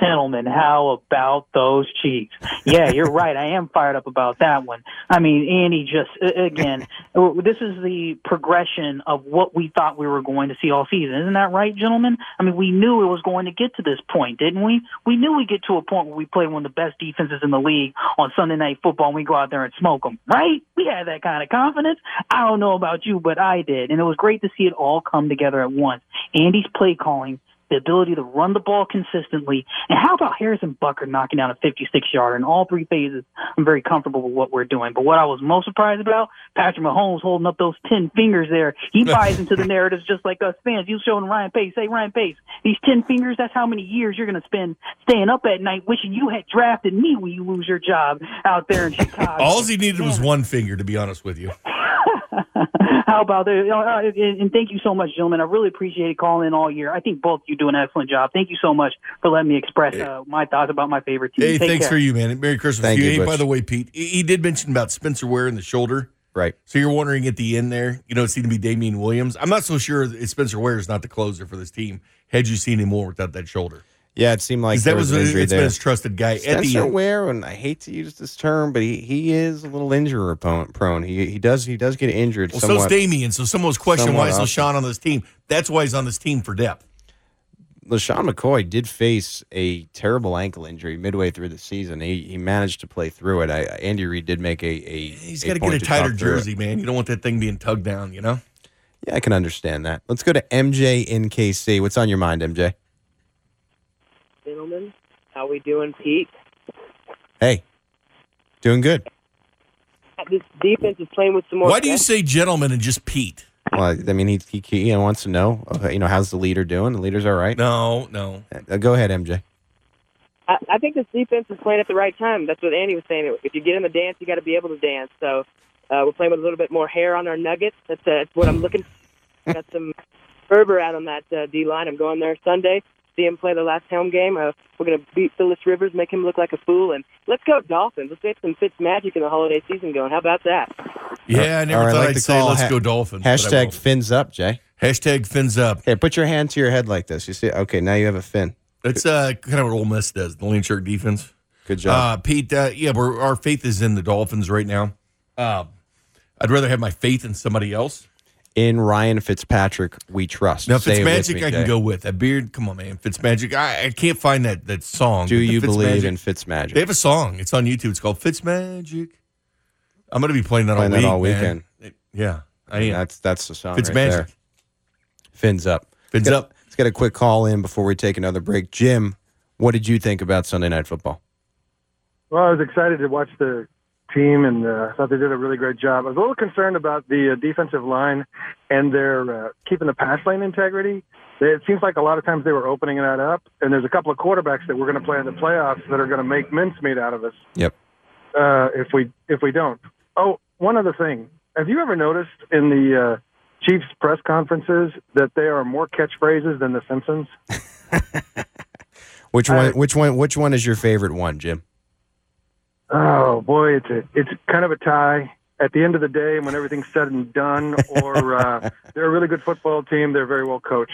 Gentlemen, how about those Chiefs? Yeah, you're right. I am fired up about that one. I mean, Andy just again, this is the progression of what we thought we were going to see all season. Isn't that right, gentlemen? I mean, we knew it was going to get to this point, didn't we? We knew we'd get to a point where we play one of the best defenses in the league on Sunday Night Football, and we go out there and smoke them, right? We had that kind of confidence. I don't know about you, but I did, and it was great to see it all come together at once. Andy's play calling the ability to run the ball consistently. And how about Harrison Butker knocking down a 56 yarder in all three phases? I'm very comfortable with what we're doing. But what I was most surprised about, Patrick Mahomes holding up those 10 fingers there. He *laughs* buys into the narratives just like us fans. You showing Ryan Pace, hey, Ryan Pace, these 10 fingers, that's how many years you're going to spend staying up at night wishing you had drafted me when you lose your job out there in *laughs* Chicago. All he needed was one finger, to be honest with you. *laughs* *laughs* How about that? Uh, And and thank you so much, gentlemen. I really appreciate calling in all year. I think both of you do an excellent job. Thank you so much for letting me express uh, my thoughts about my favorite team. Hey, Take thanks care. for you, man. Merry Christmas Thank you. you, Hey, by the way, Pete, he he did mention about Spencer Ware in the shoulder. Right. So you're wondering at the end there, you know, it seemed to be Damien Williams. I'm not so sure that Spencer Ware is not the closer for this team. Had you seen him more without that shoulder? Yeah, it seemed like 'Cause that there was, was an a- injury it's been his trusted guy at the Ware, and I hate to use this term, but he, he is a little injury prone. prone. He he does he does get injured. Well, somewhat, so's Damien. So someone was questioning why is somewhat LeSean on this team. That's why he's on this team for depth. LeSean McCoy did face a terrible ankle injury midway through the season. He he managed to play through it. I, Andy Reid did make a a He's a got to get a tighter through it. jersey, man. You don't want that thing being tugged down, you know? Yeah, I can understand that. Let's go to MJ in KC. What's on your mind, MJ? Gentlemen, how we doing, Pete? Hey, doing good. This defense is playing with some more. Why do you say gentlemen and just Pete? Well, I mean, he he, he wants to know, uh, you know, how's the leader doing? The leader's all right. No, no. Uh, go ahead, MJ. I, I think this defense is playing at the right time. That's what Andy was saying. If you get in the dance, you got to be able to dance. So uh, we're playing with a little bit more hair on our nuggets. That's, uh, that's what I'm looking. For. got some *laughs* fervor out on that uh, D line. I'm going there Sunday. See him play the last home game. Uh, we're going to beat Phyllis Rivers, make him look like a fool, and let's go Dolphins. Let's get some Fitz magic in the holiday season going. How about that? Yeah, I never All right, thought like I'd say let's ha- go Dolphins. Hashtag fins up, Jay. Hashtag fins up. Hey, put your hand to your head like this. You see? Okay, now you have a fin. It's uh, kind of what Ole Miss does, the Landshark defense. Good job. Uh, Pete, uh, yeah, we're, our faith is in the Dolphins right now. Um, I'd rather have my faith in somebody else. In Ryan Fitzpatrick, we trust. Now, Say it with Fitzmagic, I can go with. That beard, come on, man. Fitzmagic, I, I can't find that, that song. Do but the you believe Fitzmagic- in Fitzmagic? They have a song. It's on YouTube. It's called Fitzmagic. I'm going to be playing that Playing all that week, all man. weekend. Yeah, I I mean, am. that's that's the song Fitzmagic. right there. Fins up. Fins Let's get- up. Let's get a quick call in before we take another break. Jim, what did you think about Sunday Night Football? Well, I was excited to watch the team and uh, thought they did a really great job. I was a little concerned about the uh, defensive line and their uh, keeping the pass lane integrity. They, it seems like a lot of times they were opening that up, and there's a couple of quarterbacks that we're going to play in the playoffs that are going to make mincemeat out of us Yep. uh, if we if we don't. Oh, one other thing. Have you ever noticed in the uh, Chiefs press conferences that there are more catchphrases than the Simpsons? *laughs* Which one? which one? Which one is your favorite one, Jim? Oh boy, it's a it's kind of a tie. At the end of the day, when everything's said and done, or *laughs* uh, they're a really good football team, they're very well coached.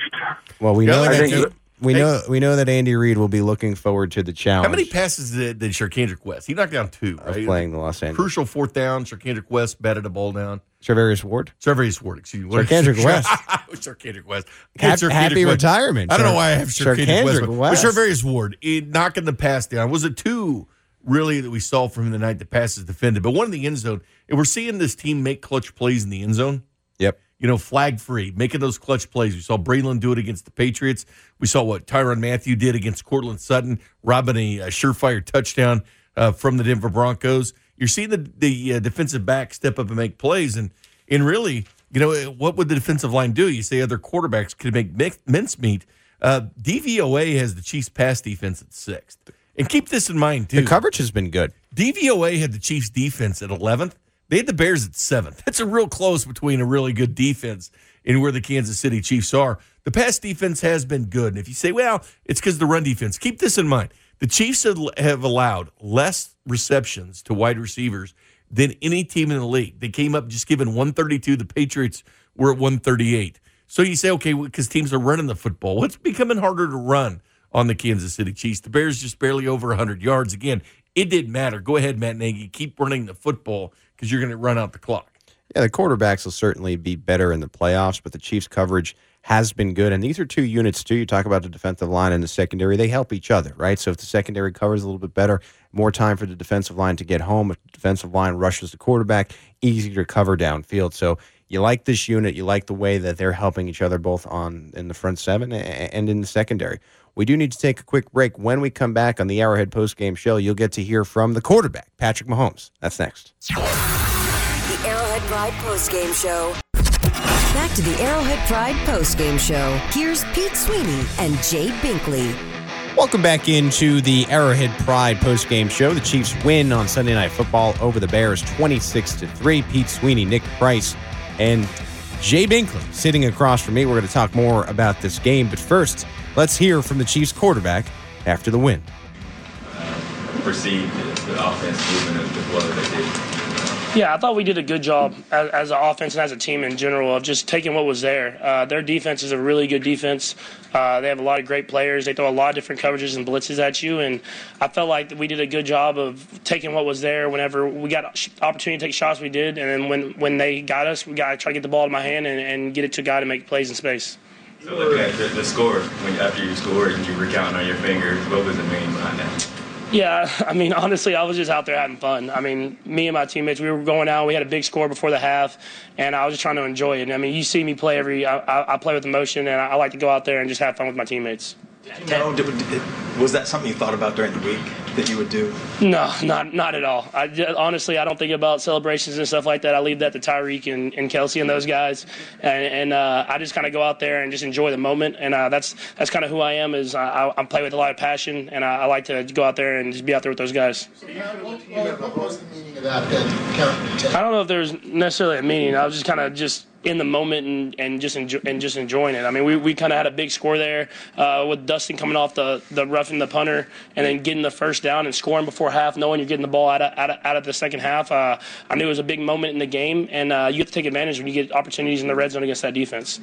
Well, we know that think we Hey. know we know that Andy Reid will be looking forward to the challenge How many passes did, did Charcandrick West? He knocked down two, of right? playing the Los Angeles. Crucial fourth down. Charcandrick West batted a ball down. Charvarius Ward. Charvarius Ward, excuse me. Charcandrick West. *laughs* Charcandrick West. Hap- Charcandrick happy West. retirement, I don't know why I have Charcandrick, Charcandrick West. West. But Charvarius Ward, it, knocking the pass down. Was it two really that we saw from him tonight? The passes defended, but one in the end zone. And we're seeing this team make clutch plays in the end zone. Yep. You know, flag free, making those clutch plays. We saw Breeland do it against the Patriots. We saw what Tyrann Mathieu did against Courtland Sutton, robbing a, a surefire touchdown uh, from the Denver Broncos. You're seeing the the uh, defensive back step up and make plays, and and really, you know, what would the defensive line do? You say other quarterbacks could make mincemeat. Uh, DVOA has the Chiefs' pass defense at sixth, and keep this in mind too. The coverage has been good. DVOA had the Chiefs defense at 11th. They had the Bears at 7th. That's a real close between a really good defense and where the Kansas City Chiefs are. The pass defense has been good. And if you say, well, it's because the run defense, keep this in mind. The Chiefs have allowed less receptions to wide receivers than any team in the league. They came up just giving 132. The Patriots were at 138. So you say, okay, because teams are running the football, it's becoming harder to run on the Kansas City Chiefs. The Bears just barely over 100 yards. Again, it didn't matter. Go ahead, Matt Nagy. Keep running the football because you're going to run out the clock. Yeah, the quarterbacks will certainly be better in the playoffs, but the Chiefs' coverage has been good. And these are two units, too. You talk about the defensive line and the secondary. They help each other, right? So if the secondary covers a little bit better, more time for the defensive line to get home. If the defensive line rushes the quarterback, easier to cover downfield. So you like this unit. You like the way that they're helping each other both on in the front seven and in the secondary. We do need to take a quick break. When we come back on the Arrowhead postgame show, you'll get to hear from the quarterback, Patrick Mahomes. That's next. The Arrowhead Pride postgame show. Back to the Arrowhead Pride postgame show. Here's Pete Sweeney and Jay Binkley. Welcome back into the Arrowhead Pride postgame show. The Chiefs win on Sunday Night Football over the Bears 26 to 3. Pete Sweeney, Nick Price, and Jay Binkley sitting across from me. We're going to talk more about this game, but first, let's hear from the Chiefs quarterback after the win. Perceived the, the offense moving as well as they did. Yeah, I thought we did a good job as, as an offense and as a team in general of just taking what was there. Uh, their defense is a really good defense. Uh, they have a lot of great players. They throw a lot of different coverages and blitzes at you, and I felt like we did a good job of taking what was there. Whenever we got opportunity to take shots, we did, and then when when they got us, we got to try to get the ball in my hand and, and get it to a guy to make plays in space. So looking at the, the score, when after you scored and you were counting on your fingers, what was the meaning behind that? Yeah, *laughs* I mean, honestly, I was just out there having fun. I mean, me and my teammates, we were going out. We had a big score before the half, and I was just trying to enjoy it. I mean, you see me play every. I, I, play with emotion, and I, I like to go out there and just have fun with my teammates. No, did, did, was that something you thought about during the week that you would do? No, not not at all. I just, honestly, I don't think about celebrations and stuff like that. I leave that to Tyreek and, and Kelce and those guys, and, and uh, I just kind of go out there and just enjoy the moment. And uh, that's that's kind of who I am. Is I, I play with a lot of passion, and I, I, like to go out there and just be out there with those guys. what was the meaning of that? Then count to ten. I don't know if there's necessarily a meaning. I was just kind of just in the moment and, and just enjoy, and just enjoying it. I mean, we, we kind of had a big score there uh, with Dustin coming off the the roughing the punter and then getting the first down and scoring before half, knowing you're getting the ball out of out of, out of the second half. Uh, I knew it was a big moment in the game, and uh, you have to take advantage when you get opportunities in the red zone against that defense.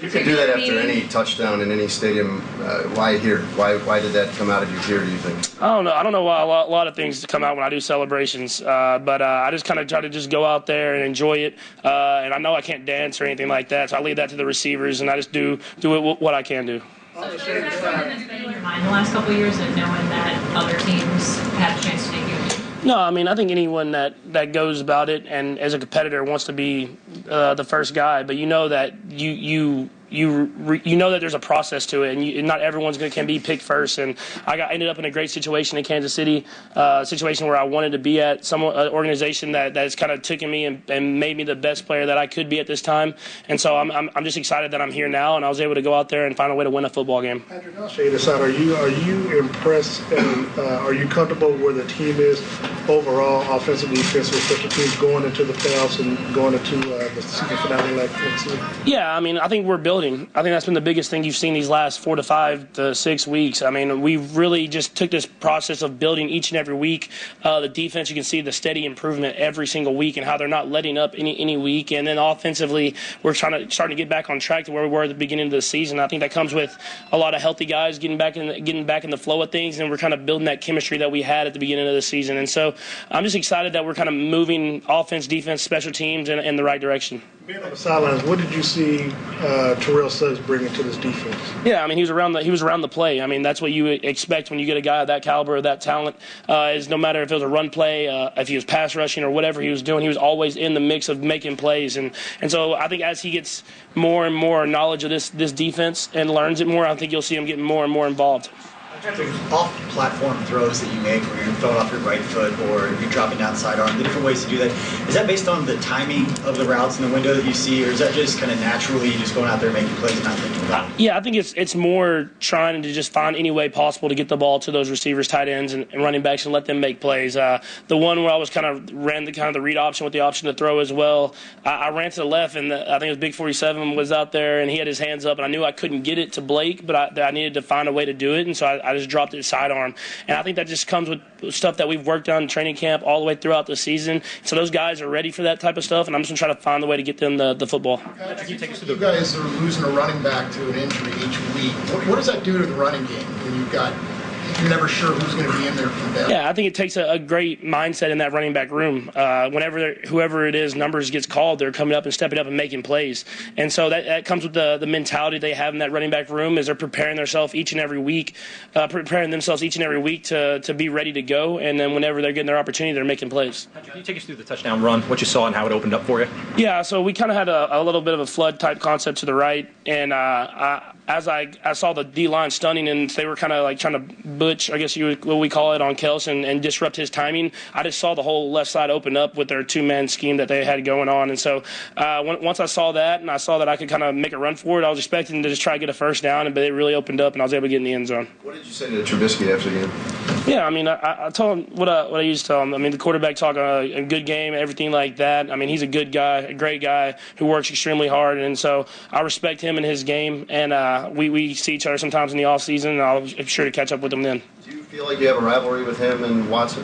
You can do that after any touchdown in any stadium. Uh, why here? Why why did that come out of you here? Do you think? I don't know. I don't know why a lot, a lot of things come out when I do celebrations, uh, but uh, I just kind of try to just go out there and enjoy it. and I know I can't dance or anything like that, so I leave that to the receivers, and I just do do it what I can do. So has that been in your mind the last couple of years of knowing that other teams had a chance to take you? No, I mean I think anyone that, that goes about it and as a competitor wants to be uh, the first guy, but you know that you you you re, you know that there's a process to it, and, you, and not everyone's gonna can be picked first. And I got ended up in a great situation in Kansas City, uh, situation where I wanted to be at some uh, organization that that's kind of taken me and, and, made me the best player that I could be at this time. And so I'm, I'm, I'm just excited that I'm here now, and I was able to go out there and find a way to win a football game. Patrick, I'll show you this out. Are you are you impressed and uh, are you comfortable where the team is overall, offensive, defensive, special teams going into the playoffs and going into uh, the season finale like next week? Yeah, I mean I think we're building. I think that's been the biggest thing you've seen these last four to five to six weeks. I mean, we really just took this process of building each and every week. Uh, the defense, you can see the steady improvement every single week and how they're not letting up any any week. And then offensively, we're trying to starting to get back on track to where we were at the beginning of the season. I think that comes with a lot of healthy guys getting back in getting back in the flow of things, and we're kind of building that chemistry that we had at the beginning of the season. And so, I'm just excited that we're kind of moving offense, defense, special teams in, in the right direction. Being on the sidelines, what did you see uh, Terrell Suggs bringing to this defense? Yeah, I mean he was around the he was around the play. I mean that's what you expect when you get a guy of that caliber, that talent. Uh, is no matter if it was a run play, uh, if he was pass rushing or whatever he was doing, he was always in the mix of making plays. And and so I think as he gets more and more knowledge of this this defense and learns it more, I think you'll see him getting more and more involved off-platform throws that you make where you're throwing off your right foot or you're dropping down sidearm, the different ways to do that, is that based on the timing of the routes and the window that you see, or is that just kind of naturally just going out there making plays and not thinking about it? Yeah, I think it's it's more trying to just find any way possible to get the ball to those receivers, tight ends, and, and running backs and let them make plays. Uh, the one where I was kind of ran the kind of the read option with the option to throw as well, I, I ran to the left and the, I think it was Big 47 was out there and he had his hands up and I knew I couldn't get it to Blake, but I, I needed to find a way to do it, and so I, I just dropped it sidearm, and I think that just comes with stuff that we've worked on in training camp all the way throughout the season. So those guys are ready for that type of stuff, and I'm just gonna try to find the way to get them the, the football. You guys are losing a running back to an injury each week. What, what does that do to the running game when you've got you're never sure who's going to be in there from them? Yeah, I think it takes a, a great mindset in that running back room. Uh, whenever whoever it is numbers gets called, they're coming up and stepping up and making plays. And so that, that comes with the the mentality they have in that running back room is they're preparing themselves each and every week, uh, preparing themselves each and every week to to be ready to go. And then whenever they're getting their opportunity, they're making plays. Can you take us through the touchdown run, what you saw, and how it opened up for you? Yeah, so we kind of had a, a little bit of a flood type concept to the right, and uh, I, as I, I saw the D line stunning, and they were kind of like trying to butch, I guess you would, what we call it, on Kels and, and disrupt his timing. I just saw the whole left side open up with their two man scheme that they had going on, and so uh, when, once I saw that, and I saw that I could kind of make a run for it, I was expecting to just try to get a first down, but it really opened up, and I was able to get in the end zone. What did you say to Trubisky after the game? Yeah, I mean, I, I told him what I, what I used to tell him. I mean, the quarterback talk a, a good game, everything like that. I mean, he's a good guy, a great guy who works extremely hard, and so I respect him and his game. And uh, we we see each other sometimes in the off season. And I'll be sure to catch up with him then. Do you feel like you have a rivalry with him and Watson?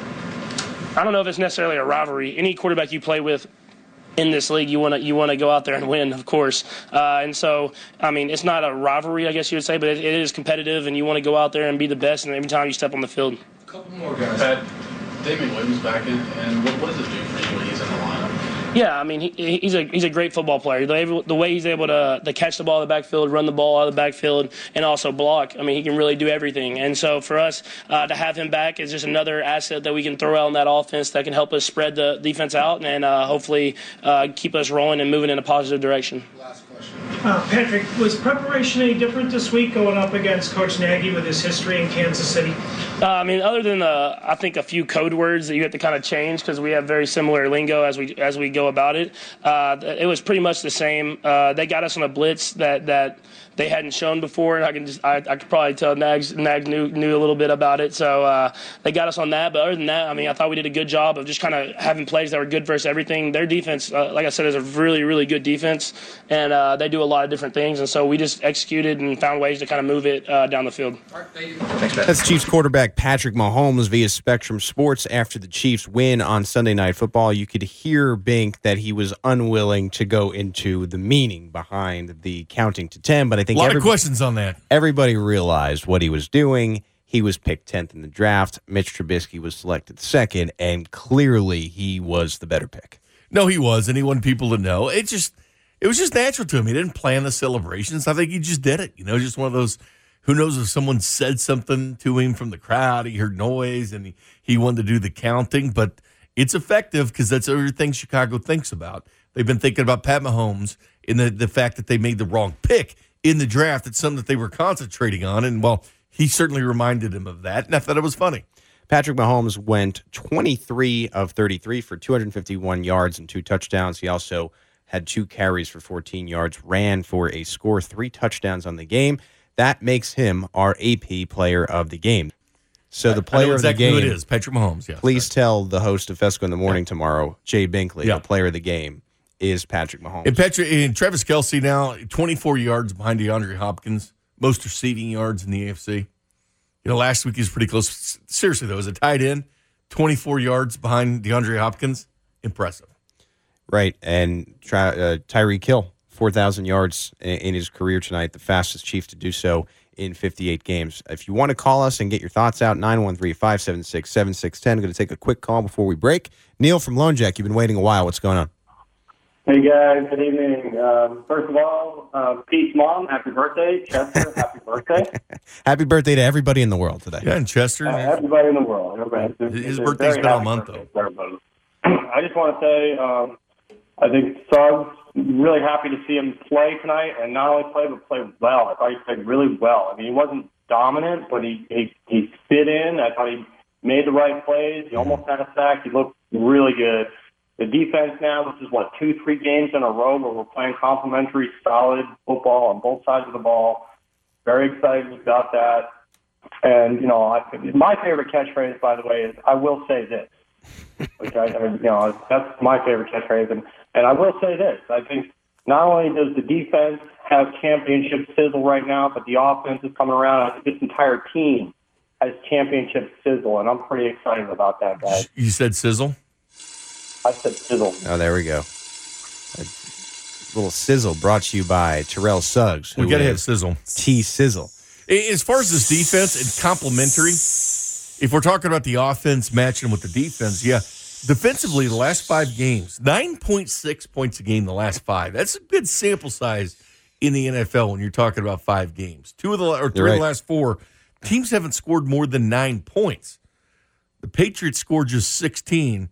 I don't know if it's necessarily a rivalry. Any quarterback you play with in this league, you want to you want to go out there and win, of course. Uh, and so, I mean, it's not a rivalry, I guess you would say, but it, it is competitive, and you want to go out there and be the best. And every time you step on the field. A couple more guys. Pat, Damien Williams back in, and what, what does it do for you when he's in the lineup? Yeah, I mean he, he's a he's a great football player. The, the way he's able to, to catch the ball in the backfield, run the ball out of the backfield, and also block. I mean he can really do everything. And so for us uh, to have him back is just another asset that we can throw out in that offense that can help us spread the defense out and uh, hopefully uh, keep us rolling and moving in a positive direction. Uh, Patrick, was preparation any different this week going up against Coach Nagy with his history in Kansas City? Uh, I mean, other than uh, I think a few code words that you have to kind of change because we have very similar lingo as we as we go about it. Uh, it was pretty much the same. Uh, they got us on a blitz that that they hadn't shown before, and I can just I, I could probably tell Nags Nags knew knew a little bit about it. So uh, they got us on that. But other than that, I mean, I thought we did a good job of just kind of having plays that were good versus everything. Their defense, uh, like I said, is a really really good defense, and uh, they do a lot of different things. And so we just executed and found ways to kind of move it uh, down the field. That's Chiefs quarterback Patrick Mahomes via Spectrum Sports after the Chiefs win on Sunday Night Football. You could hear Bink that he was unwilling to go into the meaning behind the counting to 10, but I think A lot of questions on that. Everybody realized what he was doing. He was picked 10th in the draft. Mitch Trubisky was selected second, and clearly he was the better pick. No, he was, and he wanted people to know. It just, it was just natural to him. He didn't plan the celebrations. I think he just did it. You know, just one of those. Who knows if someone said something to him from the crowd? He heard noise, and he he wanted to do the counting. But it's effective because that's everything Chicago thinks about. They've been thinking about Pat Mahomes and the the fact that they made the wrong pick in the draft. It's something that they were concentrating on, and well, he certainly reminded him of that, and I thought it was funny. Patrick Mahomes went 23 of 33 for 251 yards and two touchdowns. He also had two carries for 14 yards, ran for a score, three touchdowns on the game. That makes him our AP player of the game. So the player exactly of the it game is, Patrick Mahomes. Yes, please tell the host of Fescoe in the morning tomorrow, Jay Binkley, Yeah. the player of the game is Patrick Mahomes. And Patrick and Travis Kelce now 24 yards behind DeAndre Hopkins, most receiving yards in the AFC. You know, last week he was pretty close. Seriously though, as a tight end, 24 yards behind DeAndre Hopkins, impressive. Right, and Ty- uh, Hill, four thousand yards in, in his career tonight, the fastest Chief to do so in fifty-eight games. If you want to call us and get your thoughts out, 913-576-7610. Going to take a quick call before we break. Neil from Lone Jack, you've been waiting a while. What's going on? Hey guys, good evening. Um, first of all, uh, Pete's mom, happy birthday. Chester, happy birthday. *laughs* Happy birthday to everybody in the world today. Yeah, and Chester. Uh, everybody in the world. Everybody. It's- His it's a birthday's very been all happy month, birthday for everybody. *clears throat* I just want to say, um, I think Suggs, really happy to see him play tonight, and not only play, but play well. I thought he played really well. I mean, he wasn't dominant, but he, he, he fit in. I thought he made the right plays. He almost had a sack. He looked really good. The defense now, this is what, two, three games in a row where we're playing complementary, solid football on both sides of the ball. Very excited about that. And, you know, I, my favorite catchphrase, by the way, is I will say this. *laughs* Which I, I, you know, that's my favorite catchphrase. And, and I will say this. I think not only does the defense have championship sizzle right now, but the offense is coming around. I think this entire team has championship sizzle, and I'm pretty excited about that, guys. You said sizzle. I said sizzle. Oh, there we go. A little sizzle brought to you by Terrell Suggs. We who gotta have sizzle. T sizzle. As far as this defense and complementary, if we're talking about the offense matching with the defense, yeah, defensively, the last five games, 9.6 points a game the last five. That's a good sample size in the NFL when you're talking about five games. Two of the or 3 You're of the last four teams haven't scored more than nine points. The Patriots scored just 16.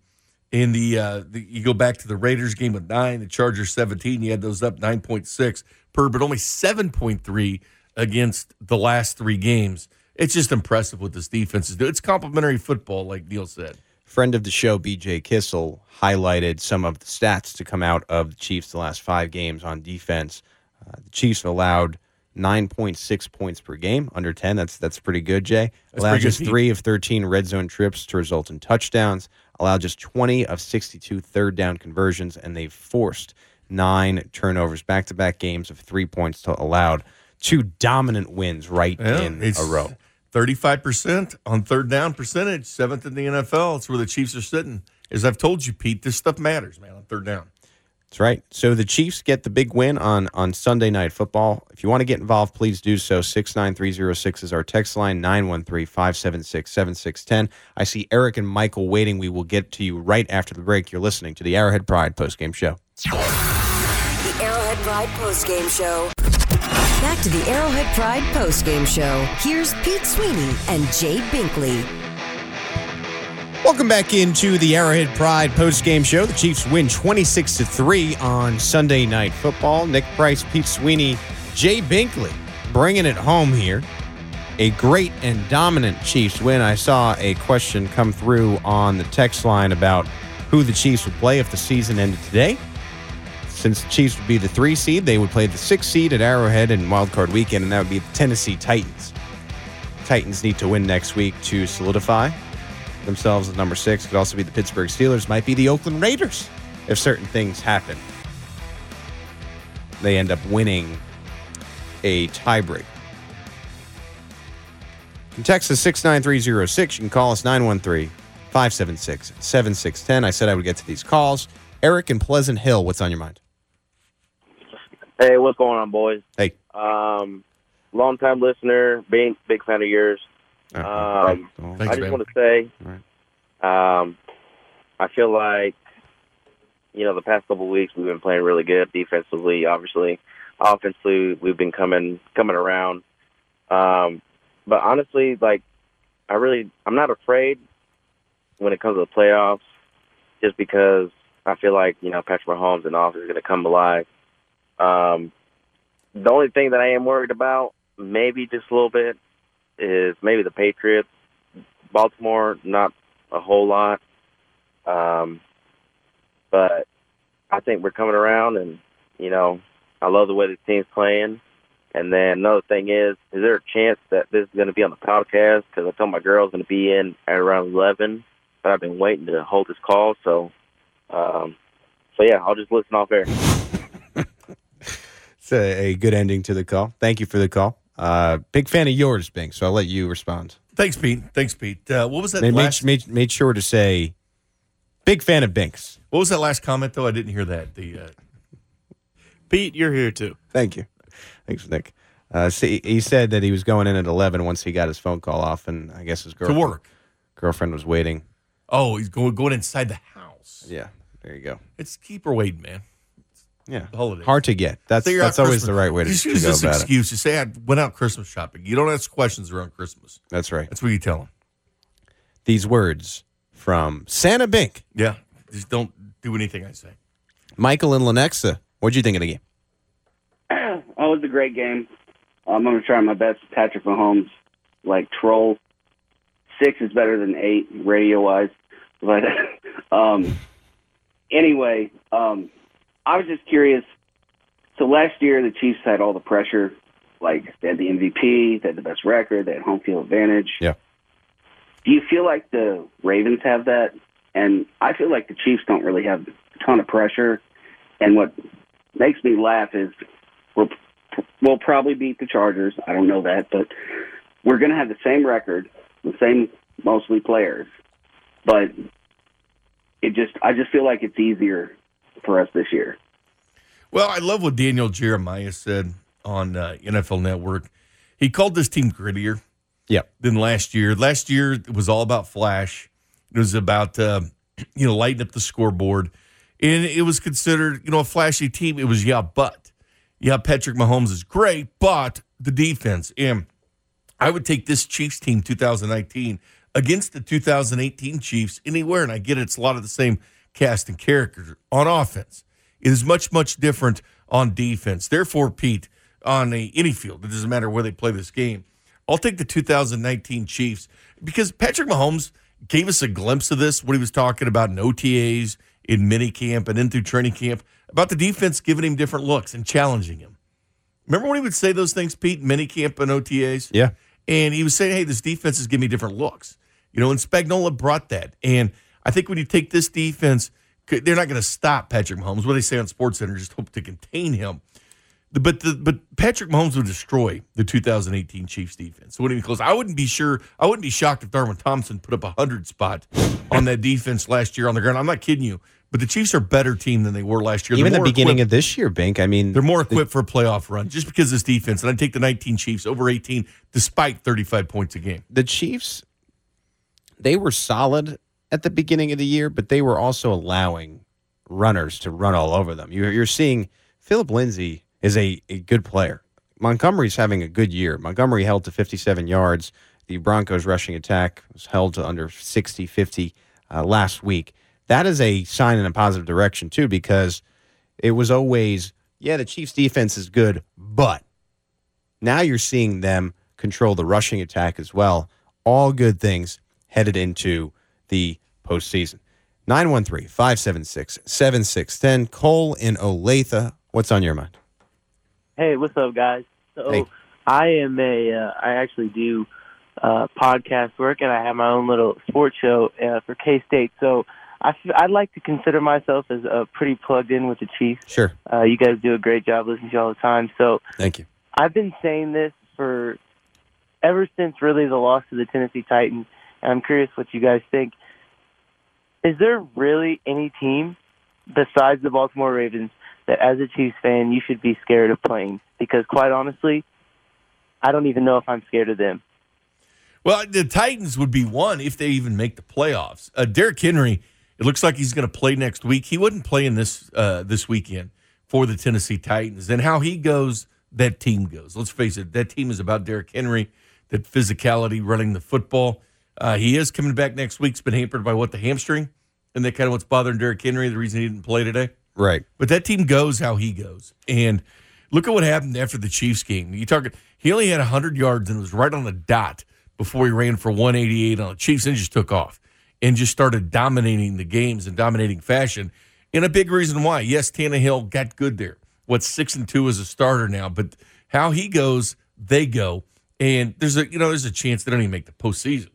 In the, uh, the you go back to the Raiders game with nine, the Chargers 17. You had those up 9.6 per, but only 7.3 against the last three games. It's just impressive what this defense is doing. It's complementary football, like Neil said. Friend of the show, BJ Kissel, highlighted some of the stats to come out of the Chiefs the last five games on defense. Uh, the Chiefs allowed 9.6 points per game, under 10. That's that's pretty good, Jay. That's allowed pretty good, just three of 13 red zone trips to result in touchdowns. Allowed just 20 of 62 third down conversions, and they've forced nine turnovers, back to back games of three points to allowed. Two dominant wins right Yeah, in a row. 35% on third down percentage, seventh in the NFL. It's where the Chiefs are sitting. As I've told you, Pete, this stuff matters, man, on third down. That's right. So the Chiefs get the big win on on Sunday night football. If you want to get involved, please do so. 69306 is our text line 913-576-7610. I see Eric and Michael waiting. We will get to you right after the break. You're listening to the Arrowhead Pride postgame show. The Arrowhead Pride postgame show. Back to the Arrowhead Pride postgame show. Here's Pete Sweeney and Jay Binkley. Welcome back into the Arrowhead Pride post-game show. The Chiefs win 26 to 3 on Sunday Night Football. Nick Price, Pete Sweeney, Jay Binkley bringing it home here. A great and dominant Chiefs win. I saw a question come through on the text line about who the Chiefs would play if the season ended today. Since the Chiefs would be the three seed, they would play the six seed at Arrowhead in Wild Card Weekend, and that would be the Tennessee Titans. Titans need to win next week to solidify themselves as number six. Could also be the Pittsburgh Steelers. Might be the Oakland Raiders if certain things happen. They end up winning a tiebreak. You can text us 69306. You can call us 913 576 7610. I said I would get to these calls. Eric in Pleasant Hill, what's on your mind? Hey, what's going on, boys? Hey. Um, long time listener, big big fan of yours. Um, Thanks, I just man. want to say, um, I feel like you know the past couple of weeks we've been playing really good defensively. Obviously, offensively we've been coming coming around. Um, but honestly, like I really I'm not afraid when it comes to the playoffs, just because I feel like you know Patrick Mahomes and offense is going to come alive. Um, the only thing that I am worried about, maybe just a little bit, is maybe the Patriots. Baltimore, not a whole lot. Um, but I think we're coming around, and you know, I love the way the team's playing. And then another thing is, is there a chance that this is going to be on the podcast? Because I told my girl's going to be in at around eleven, but I've been waiting to hold this call. So, um, so yeah, I'll just listen off air. *laughs* It's a, a good ending to the call. Thank you for the call. Uh, big fan of yours, Bink, so I'll let you respond. Thanks, Pete. Thanks, Pete. Uh, what was that Made, last? made, made, made sure to say, big fan of Binks. What was that last comment though? I didn't hear that. The uh, Pete, you're here too. Thank you. Thanks, Nick. Uh, see, he said that he was going in at 11 once he got his phone call off, and I guess his girlfriend, work. girlfriend was waiting. oh, he's going going inside the house. Yeah, there you go. It's keep her waiting, man. Yeah, holiday. hard to get. That's Figure out that's always Christmas. the right way to, Just to use go this about it. excuse. You say I went out Christmas shopping. You don't ask questions around Christmas. That's right. That's what you tell them. These words from Santa Bink. Yeah, just don't do anything I say. Michael and Lenexa. What'd you think of the game? *clears throat* oh, it was a great game. I'm going to try my best. Patrick Mahomes, like troll. Six is better than eight radio wise, but *laughs* um, anyway, um, I was just curious. So last year the Chiefs had all the pressure, like they had the MVP, they had the best record, they had home field advantage. Yeah. Do you feel like the Ravens have that? And I feel like the Chiefs don't really have a ton of pressure. And what makes me laugh is we'll, we'll probably beat the Chargers. I don't know that, but we're going to have the same record. the same mostly players, but it just I just feel like it's easier for us this year. Well, I love what Daniel Jeremiah said on uh, NFL Network. He called this team grittier. Yep. Than last year. Last year it was all about flash. It was about uh, *clears throat* you know lighting up the scoreboard, and it was considered you know a flashy team. It was yeah, but yeah, Patrick Mahomes is great, but the defense and I would take this Chiefs team 2019 against the 2018 Chiefs anywhere, and I get it, it's a lot of the same cast and characters on offense. It is much much different on defense. Therefore, Pete, on a, any field, it doesn't matter where they play this game. I'll take the 2019 Chiefs because Patrick Mahomes gave us a glimpse of this when he was talking about in OTAs, in minicamp, and then through training camp about the defense giving him different looks and challenging him. Remember when he would say those things, Pete, minicamp and OTAs? Yeah. And he was saying, hey, this defense is giving me different looks. You know, and Spagnuolo brought that. And I think when you take this defense, they're not going to stop Patrick Mahomes. What they say on Sports Center, just hope to contain him. But the, but Patrick Mahomes would destroy the 2018 Chiefs defense. So wouldn't even close. I wouldn't be sure. I wouldn't be shocked if Darwin Thompson put up a hundred spot on that defense last year on the ground. I'm not kidding you. But the Chiefs are a better team than they were last year. Even the beginning equipped- of this year, Bink. I mean, they're more equipped for a playoff run just because of this defense. And I take the 19 Chiefs over 18, despite 35 points a game. the Chiefs, they were solid at the beginning of the year, but they were also allowing runners to run all over them. You're, you're seeing Phillip Lindsay is a, a good player. Montgomery's having a good year. Montgomery held to 57 yards. The Broncos' rushing attack was held to under 60, 50 uh, last week. That is a sign in a positive direction, too, because it was always, yeah, the Chiefs' defense is good, but now you're seeing them control the rushing attack as well. All good things headed into the postseason. 913 576 7610. Cole in Olathe. What's on your mind? Hey, what's up, guys? So Hey. I am a, uh, I actually do uh, podcast work, and I have my own little sports show uh, for K State. So I f- I'd like to consider myself as uh, pretty plugged in with the Chiefs. Sure. Uh, you guys do a great job listening to you all the time. So Thank you. I've been saying this for ever since really the loss to the Tennessee Titans, and I'm curious what you guys think. Is there really any team besides the Baltimore Ravens that, as a Chiefs fan, you should be scared of playing? Because quite honestly, I don't even know if I'm scared of them. Well, the Titans would be one if they even make the playoffs. Uh, Derrick Henry, it looks like he's going to play next week. He wouldn't play in this uh, this weekend for the Tennessee Titans. And how he goes, that team goes. Let's face it, that team is about Derrick Henry, that physicality, running the football. Uh, he is coming back next week. He's been hampered by what the hamstring, and that kind of what's bothering Derrick Henry. The reason he didn't play today. Right. But that team goes how he goes. And look at what happened after the Chiefs game. You talk he only had 100 yards and was right on the dot before he ran for 188 on the Chiefs and just took off and just started dominating the games in dominating fashion. And a big reason why. Yes, Tannehill got good there. What's 6 and 2 as a starter now, but how he goes, they go. And there's a you know, there's a chance they don't even make the postseason.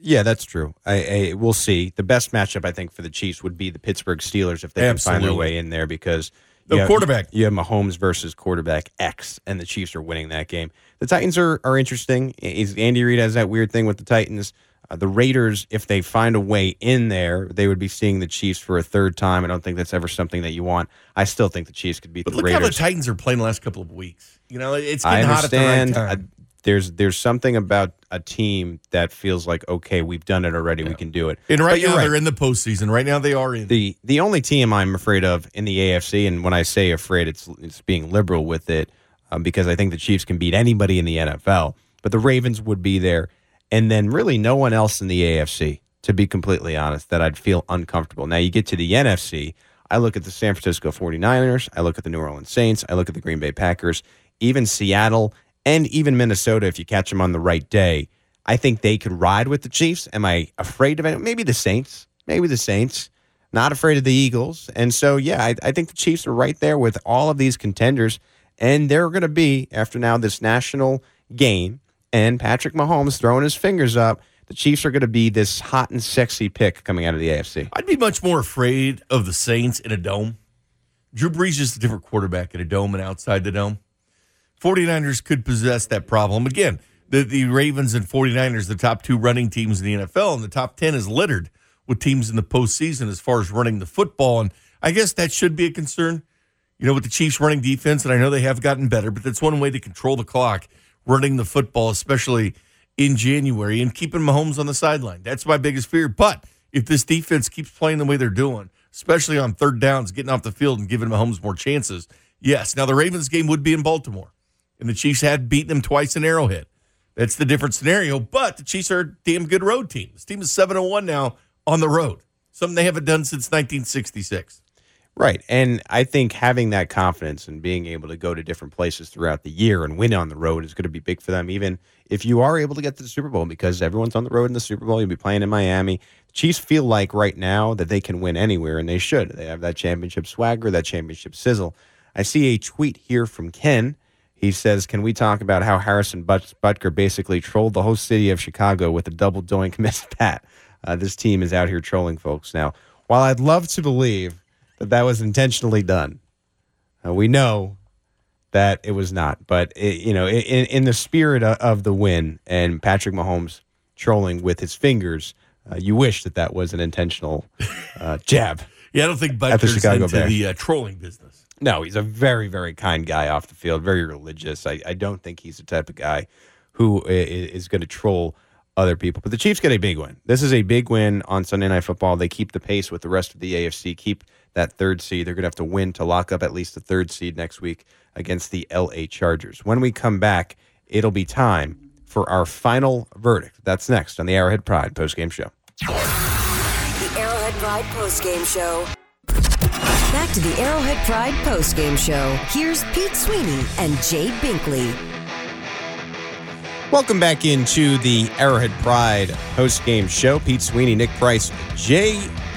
Yeah, that's true. I, I we'll see. The best matchup I think for the Chiefs would be the Pittsburgh Steelers if they can find their way in there because The you have- quarterback. You have Mahomes versus quarterback X, and the Chiefs are winning that game. The Titans are are interesting. Is Andy Reid has that weird thing with the Titans. Uh, the Raiders, if they find a way in there, they would be seeing the Chiefs for a third time. I don't think that's ever something that you want. I still think the Chiefs could beat But the look how the Titans are playing the last couple of weeks. You know, it's I getting hot at the right understand. time. Uh, there's there's something about a team that feels like okay, we've done it already. We can do it. And right now they're in the postseason. Right now they are in. The the only team I'm afraid of in the AFC, and when I say afraid, it's it's being liberal with it, um, because I think the Chiefs can beat anybody in the NFL. But the Ravens would be there, and then really no one else in the AFC. To be completely honest, that I'd feel uncomfortable. Now you get to the NFC. I look at the San Francisco 49ers. I look at the New Orleans Saints. I look at the Green Bay Packers. Even Seattle and even Minnesota, if you catch them on the right day, I think they could ride with the Chiefs. Am I afraid of it? Maybe the Saints. Maybe the Saints. Not afraid of the Eagles. And so, yeah, I, I think the Chiefs are right there with all of these contenders. And they're going to be, after now this national game and Patrick Mahomes throwing his fingers up, the Chiefs are going to be this hot and sexy pick coming out of the AFC. I'd be much more afraid of the Saints in a dome. Drew Brees is a different quarterback in a dome and outside the dome. 49ers could possess that problem. Again, the, the Ravens and 49ers, the top two running teams in the NFL, and the top 10 is littered with teams in the postseason as far as running the football. And I guess that should be a concern, you know, with the Chiefs running defense. And I know they have gotten better, but that's one way to control the clock, running the football, especially in January, and keeping Mahomes on the sideline. That's my biggest fear. But if this defense keeps playing the way they're doing, especially on third downs, getting off the field and giving Mahomes more chances, yes. Now, the Ravens game would be in Baltimore, and the Chiefs had beaten them twice in Arrowhead. That's the different scenario. But the Chiefs are a damn good road team. This team is 7 1 now on the road, something they haven't done since 1966. Right. And I think having that confidence and being able to go to different places throughout the year and win on the road is going to be big for them, even if you are able to get to the Super Bowl, because everyone's on the road in the Super Bowl. You'll be playing in Miami. The Chiefs feel like right now that they can win anywhere, and they should. They have that championship swagger, that championship sizzle. I see a tweet here from Ken. He says, Can we talk about how Harrison But- Butker basically trolled the whole city of Chicago with a double doink *laughs* miss pat? Uh, this team is out here trolling folks now. While I'd love to believe that that was intentionally done, uh, we know that it was not. But it, you know, in, in the spirit of, of the win and Patrick Mahomes trolling with his fingers, uh, you wish that that was an intentional uh, jab. *laughs* Yeah, I don't think Butker's into Bears. the uh, trolling business. No, he's a very, very kind guy off the field, very religious. I, I don't think he's the type of guy who is going to troll other people. But the Chiefs get a big win. This is a big win on Sunday Night Football. They keep the pace with the rest of the AFC, keep that third seed. They're going to have to win to lock up at least the third seed next week against the LA Chargers. When we come back, it'll be time for our final verdict. That's next on the Arrowhead Pride postgame show. The Arrowhead Pride postgame show. Back to the Arrowhead Pride postgame show. Here's Pete Sweeney and Jay Binkley. Welcome back into the Arrowhead Pride post game show. Pete Sweeney, Nick Price, Jay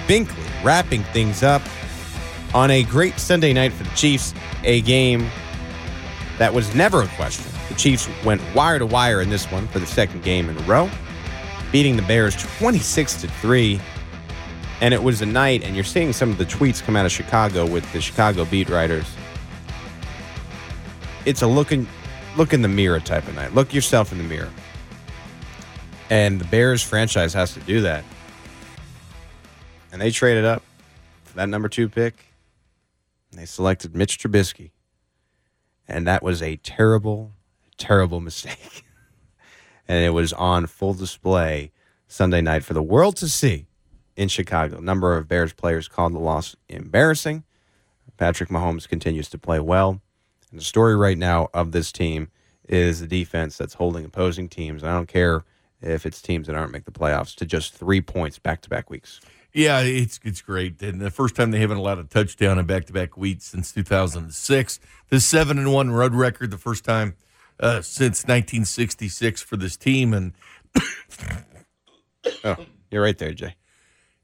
Binkley wrapping things up on a great Sunday night for the Chiefs, a game that was never a question. The Chiefs went wire to wire in this one for the second game in a row, beating the Bears 26 to 3. And it was a night, and you're seeing some of the tweets come out of Chicago with the Chicago beat writers. It's a look in, look in the mirror type of night. Look yourself in the mirror. And the Bears franchise has to do that. And they traded up for that number two pick. They selected Mitch Trubisky. And that was a terrible, terrible mistake. *laughs* and it was on full display Sunday night for the world to see in Chicago. A number of Bears players called the loss embarrassing. Patrick Mahomes continues to play well. And the story right now of this team is the defense that's holding opposing teams. I don't care if it's teams that aren't make the playoffs to just three points back to back weeks. Yeah, it's it's great. And the first time they haven't allowed a touchdown in back to back weeks since 2006. The seven and one road record, the first time uh, since 1966 for this team. And *coughs* oh, you're right there, Jay.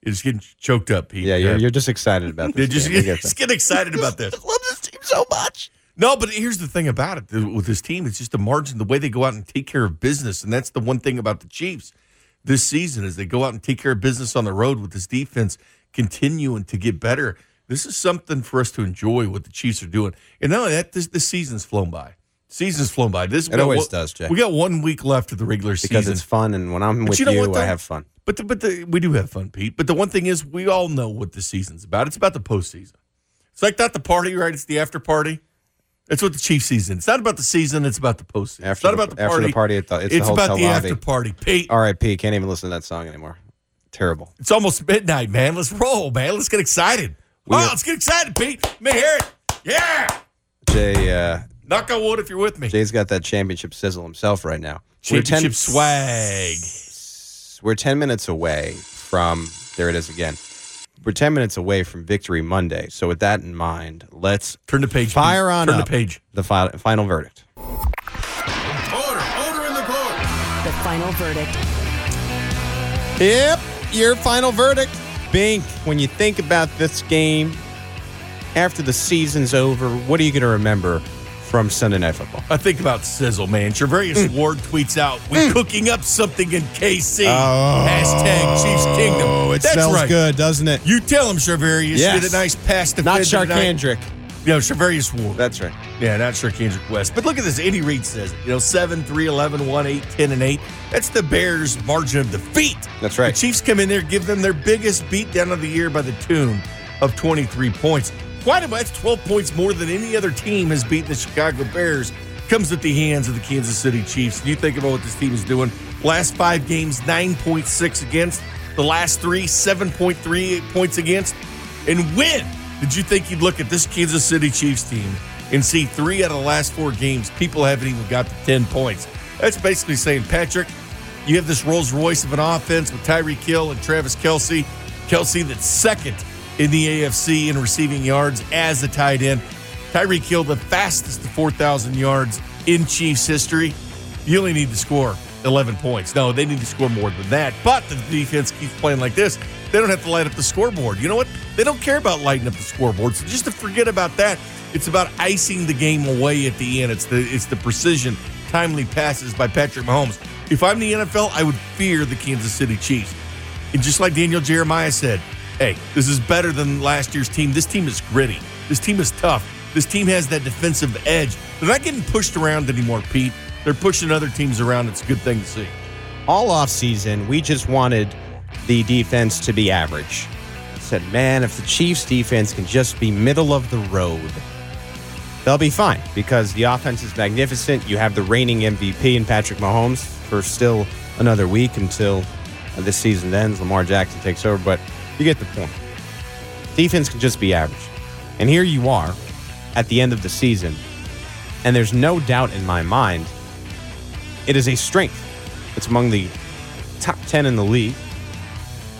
Just getting choked up, Pete. Yeah, you're, you're just excited about this. just, game. Get *laughs* just get excited about this. *laughs* I love this team so much. No, but here's the thing about it with this team. It's just the margin, the way they go out and take care of business. And that's the one thing about the Chiefs this season is they go out and take care of business on the road with this defense continuing to get better. This is something for us to enjoy what the Chiefs are doing. And not only that, this, this season's flown by. Season's flown by. This It always one- does, Jay. We got one week left of the regular Because season. Because it's fun, and when I'm But with you you, know what. I have fun. But the, but the, we do have fun, Pete. But the one thing is, we all know what the season's about. It's about the postseason. It's like not the party, right? It's the after party. It's what the Chiefs season. It's not about the season. It's about the postseason. it's After not the, about the after party. the party, it's, the, it's, It's the about the lobby. after party. Pete, All right, Pete, can't even listen to that song anymore. Terrible. it's almost midnight, man. Let's roll, man. Let's get excited. We oh, are- let's get excited, Pete. Let me hear it. Yeah. Jay, uh, Knock on wood if you're with me. Jay's got that championship sizzle himself right now. Championship swag. We're 10 minutes away from, there it is again. We're 10 minutes away from Victory Monday. So, with that in mind, let's turn the page. Fire on Turn the page. The fi- final verdict. Order, order in The final verdict. Yep, your final verdict. Bink, when you think about this game after the season's over, what are you going to remember from Sunday Night Football? I think about Sizzle, man. Travarius mm. Ward tweets out, "We're mm. cooking up something in KC." Oh. Hashtag Chiefs Kingdom. Oh, it That's smells right. good, doesn't it? You tell him, Travarius. Yes. Get a nice pass to Not. Charcandrick. You know, Charvarius Ward. That's right. Yeah, not Charcandrick West. But look at this. Andy Reid says it. You know, 7, 3, 11, 1, 8, 10, and 8. That's the Bears' margin of defeat. That's right. The Chiefs come in there, give them their biggest beatdown of the year by the tune of 23 points. Quite a bit. 12 points more than any other team has beaten the Chicago Bears. Comes at the hands of the Kansas City Chiefs. You think about what this team is doing. Last five games, 9.6 against. The last three, 7.3 points against. And when did you think you'd look at this Kansas City Chiefs team and see three out of the last four games, people haven't even got to 10 points? That's basically saying, Patrick, you have this Rolls Royce of an offense with Tyreek Hill and Travis Kelce. Kelce that's second in the AFC in receiving yards as a tight end. Tyreek Hill, the fastest to 4,000 yards in Chiefs history. You only need to score 11 points. No, they need to score more than that. But the defense keeps playing like this. They don't have to light up the scoreboard. You know what? They don't care about lighting up the scoreboard. So just to forget about that, it's about icing the game away at the end. It's the it's the precision, timely passes by Patrick Mahomes. If I'm the NFL, I would fear the Kansas City Chiefs. And just like Daniel Jeremiah said, hey, this is better than last year's team. This team is gritty. This team is tough. This team has that defensive edge. They're not getting pushed around anymore, Pete. They're pushing other teams around. It's a good thing to see. All off season, we just wanted the defense to be average. Said, man, if the Chiefs defense can just be middle of the road, they'll be fine because the offense is magnificent. You have the reigning MVP in Patrick Mahomes for still another week until this season ends. Lamar Jackson takes over, but you get the point. Defense can just be average. And here you are at the end of the season, and there's no doubt in my mind it is a strength. It's among the top 10 in the league.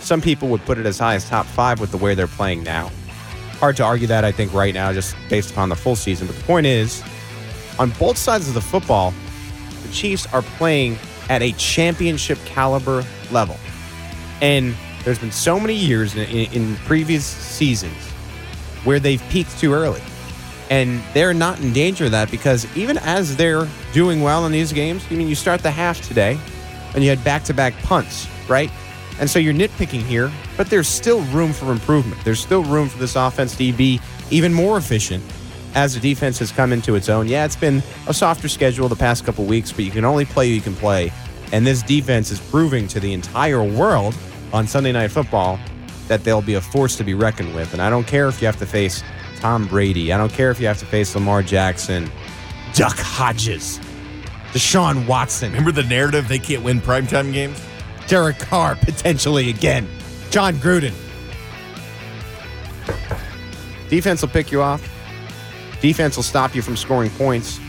Some people would put it as high as top five with the way they're playing now. Hard to argue that, I think, right now, just based upon the full season. But the point is, on both sides of the football, the Chiefs are playing at a championship caliber level. And there's been so many years in, in, in previous seasons where they've peaked too early. And they're not in danger of that because even as they're doing well in these games, I mean, you start the half today and you had back to back punts, right? And so you're nitpicking here, but there's still room for improvement. There's still room for this offense to be even more efficient as the defense has come into its own. Yeah, it's been a softer schedule the past couple weeks, but you can only play you can play. And this defense is proving to the entire world on Sunday Night Football that they'll be a force to be reckoned with. And I don't care if you have to face Tom Brady. I don't care if you have to face Lamar Jackson, Duck Hodges, Deshaun Watson. Remember the narrative they can't win primetime games? Derek Carr potentially again. Jon Gruden. Defense will pick you off. Defense will stop you from scoring points.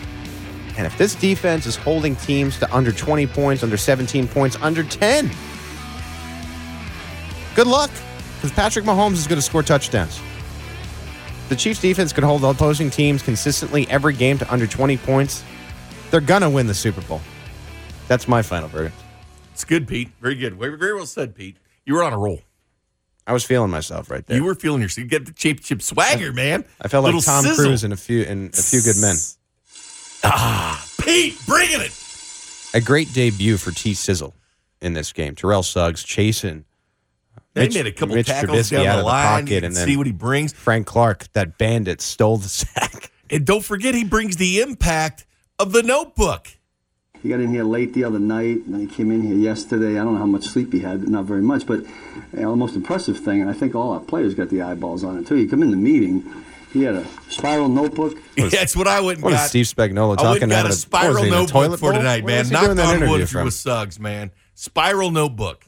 And if this defense is holding teams to under 20 points, under 17 points, under 10, good luck because Patrick Mahomes is going to score touchdowns. The Chiefs defense could hold opposing teams consistently every game to under 20 points. They're going to win the Super Bowl. That's my final verdict. It's good, Pete. Very good. Very, well said, Pete. You were on a roll. I was feeling myself right there. You were feeling yourself. You get the championship swagger, man. I felt Little like Tom sizzle. Cruise in a few in a few good men. Ah, Pete, bringing it. A great debut for T Sizzle in this game. Terrell Suggs chasing. They made a couple Mitch tackles Trubisky down out the of line. the pocket, can and then see what he brings. Frank Clark, that bandit, stole the *laughs* sack. And don't forget, he brings the impact of the notebook. He got in here late the other night, and he came in here yesterday. I don't know how much sleep he had, not very much. But you know, the most impressive thing, and I think all our players got the eyeballs on it too. You come in the meeting, he had a spiral notebook. *laughs* That's what I went and What is got. Steve Spagnuolo I went talking and got a spiral what was he, in a notebook toilet for bowl? tonight, Where man. was he Knock on interview wood if you from? with Suggs, man. Spiral notebook.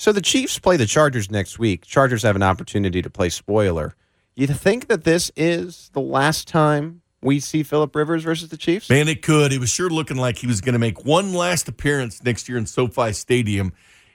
So the Chiefs play the Chargers next week. Chargers have an opportunity to play spoiler. You think that this is the last time we see Philip Rivers versus the Chiefs? Man, it could. It was sure looking like he was going to make one last appearance next year in SoFi Stadium.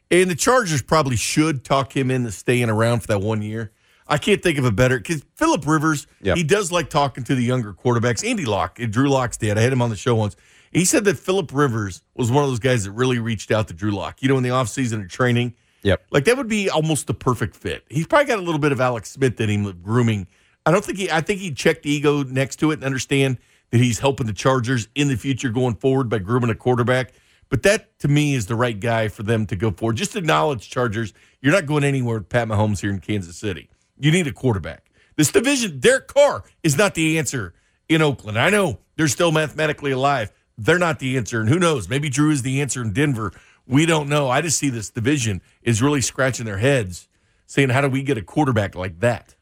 And the Chargers probably should talk him into staying around for that one year. I can't think of a better because Philip Rivers, Yep. he does like talking to the younger quarterbacks. Andy Lock, Drew Lock's dad. I had him on the show once. He said that Philip Rivers was one of those guys that really reached out to Drew Lock. You know, in the offseason of training. Yep. Like that would be almost the perfect fit. He's probably got a little bit of Alex Smith in him grooming. I don't think he I think he'd check the ego next to it and understand that he's helping the Chargers in the future going forward by grooming a quarterback. But that to me is the right guy for them to go for. Just acknowledge Chargers, you're not going anywhere with Pat Mahomes here in Kansas City. You need a quarterback. This division, Derek Carr is not the answer in Oakland. I know they're still mathematically alive. They're not the answer. And who knows? Maybe Drew is the answer in Denver. We don't know. I just see this division is really scratching their heads, saying, how do we get a quarterback like that?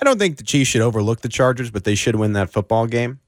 I don't think the Chiefs should overlook the Chargers, but they should win that football game.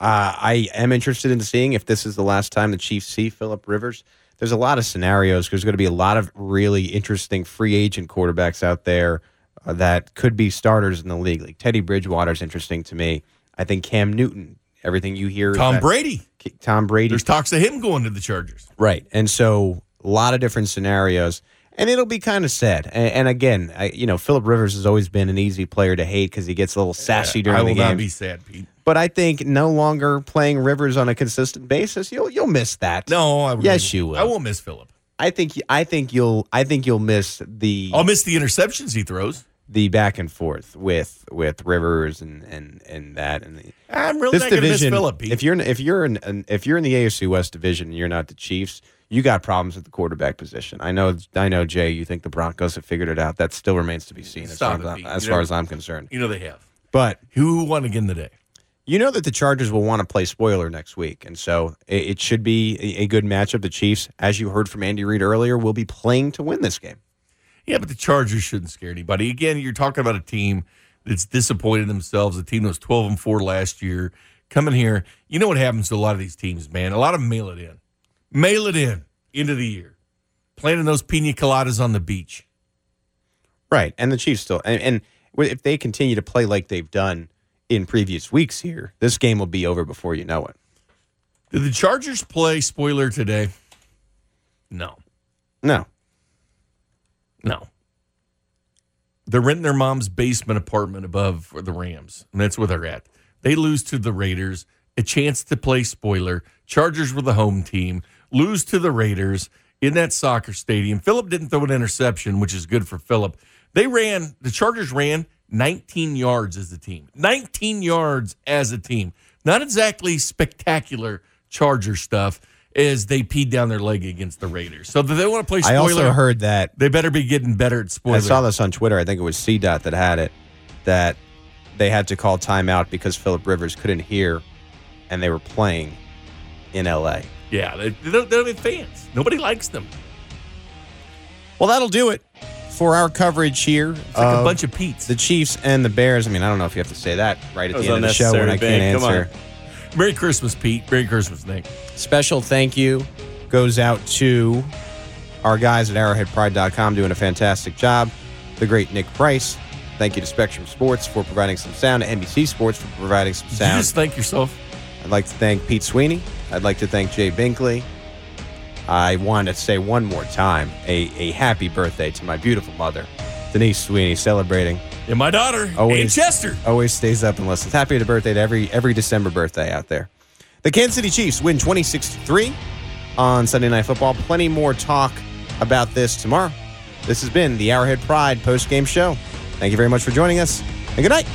Uh, I am interested in seeing if this is the last time the Chiefs see Philip Rivers. There's a lot of scenarios. There's going to be a lot of really interesting free agent quarterbacks out there uh, that could be starters in the league. Like Teddy Bridgewater is interesting to me. I think Cam Newton. Everything you hear, Tom Brady. Tom Brady. There's talks of him going to the Chargers. Right. And so a lot of different scenarios. And it'll be kind of sad. And, and again, I, you know, Philip Rivers has always been an easy player to hate because he gets a little sassy during I will the game. not be sad, Pete. But I think no longer playing Rivers on a consistent basis, you'll you'll miss that. No, I yes, you will. I won't miss Philip. I think I think you'll I think you'll miss the I'll miss the interceptions he throws. The back and forth with with Rivers and and and that and the, I'm really this not going to miss division. If you're in, if you're in an, if you're in the AFC West division and you're not the Chiefs, you got problems at the quarterback position. I know I know Jay. You think the Broncos have figured it out. That still remains to be seen as far, it, as, I'm, as, far know- as I'm concerned. you know they have. But who won again today? You know that the Chargers will want to play spoiler next week, and so it, it should be a, a good matchup. The Chiefs, as you heard from Andy Reid earlier, will be playing to win this game. Yeah, but the Chargers shouldn't scare anybody. Again, you're talking about a team that's disappointed themselves. A team that was 12 and 4 last year. Coming here, you know what happens to a lot of these teams, man? A lot of them mail it in. Mail it in into the year. Planting those pina coladas on the beach. Right, and the Chiefs still, and, and if they continue to play like they've done in previous weeks here, this game will be over before you know it. Did the Chargers play spoiler today? No. No. No. They're renting their mom's basement apartment above for the Rams, and that's where they're at. They lose to the Raiders, a chance to play spoiler. Chargers were the home team, lose to the Raiders in that soccer stadium. Philip didn't throw an interception, which is good for Philip. They ran, the Chargers ran 19 yards as a team. 19 yards as a team. Not exactly spectacular Charger stuff as they peed down their leg against the Raiders. So if they want to play spoiler. I also heard that They better be getting better at spoiler. I saw this on Twitter. I think it was C Dot that had it that they had to call timeout because Philip Rivers couldn't hear, and they were playing in L.A. Yeah, they, they, don't, they don't have fans. Nobody likes them. Well, that'll do it for our coverage here. It's like a bunch of Pete's. The Chiefs and the Bears. I mean, I don't know if you have to say that right at That the end of the show when I can't Bing. Come answer. Merry Christmas, Pete. Merry Christmas, Nick. Special thank you goes out to our guys at arrowheadpride.com doing a fantastic job. The great Nick Price. Thank you to Spectrum Sports for providing some sound, to NBC Sports for providing some Did you sound. just thank yourself? I'd like to thank Pete Sweeney. I'd like to thank Jay Binkley. I want to say one more time a, a happy birthday to my beautiful mother, Denise Sweeney, celebrating. And my daughter, Aunt Chester. Always stays up and listens. Happy to birthday to every every December birthday out there. The Kansas City Chiefs win 26 3 on Sunday Night Football. Plenty more talk about this tomorrow. This has been the Arrowhead Pride post game show. Thank you very much for joining us, and good night.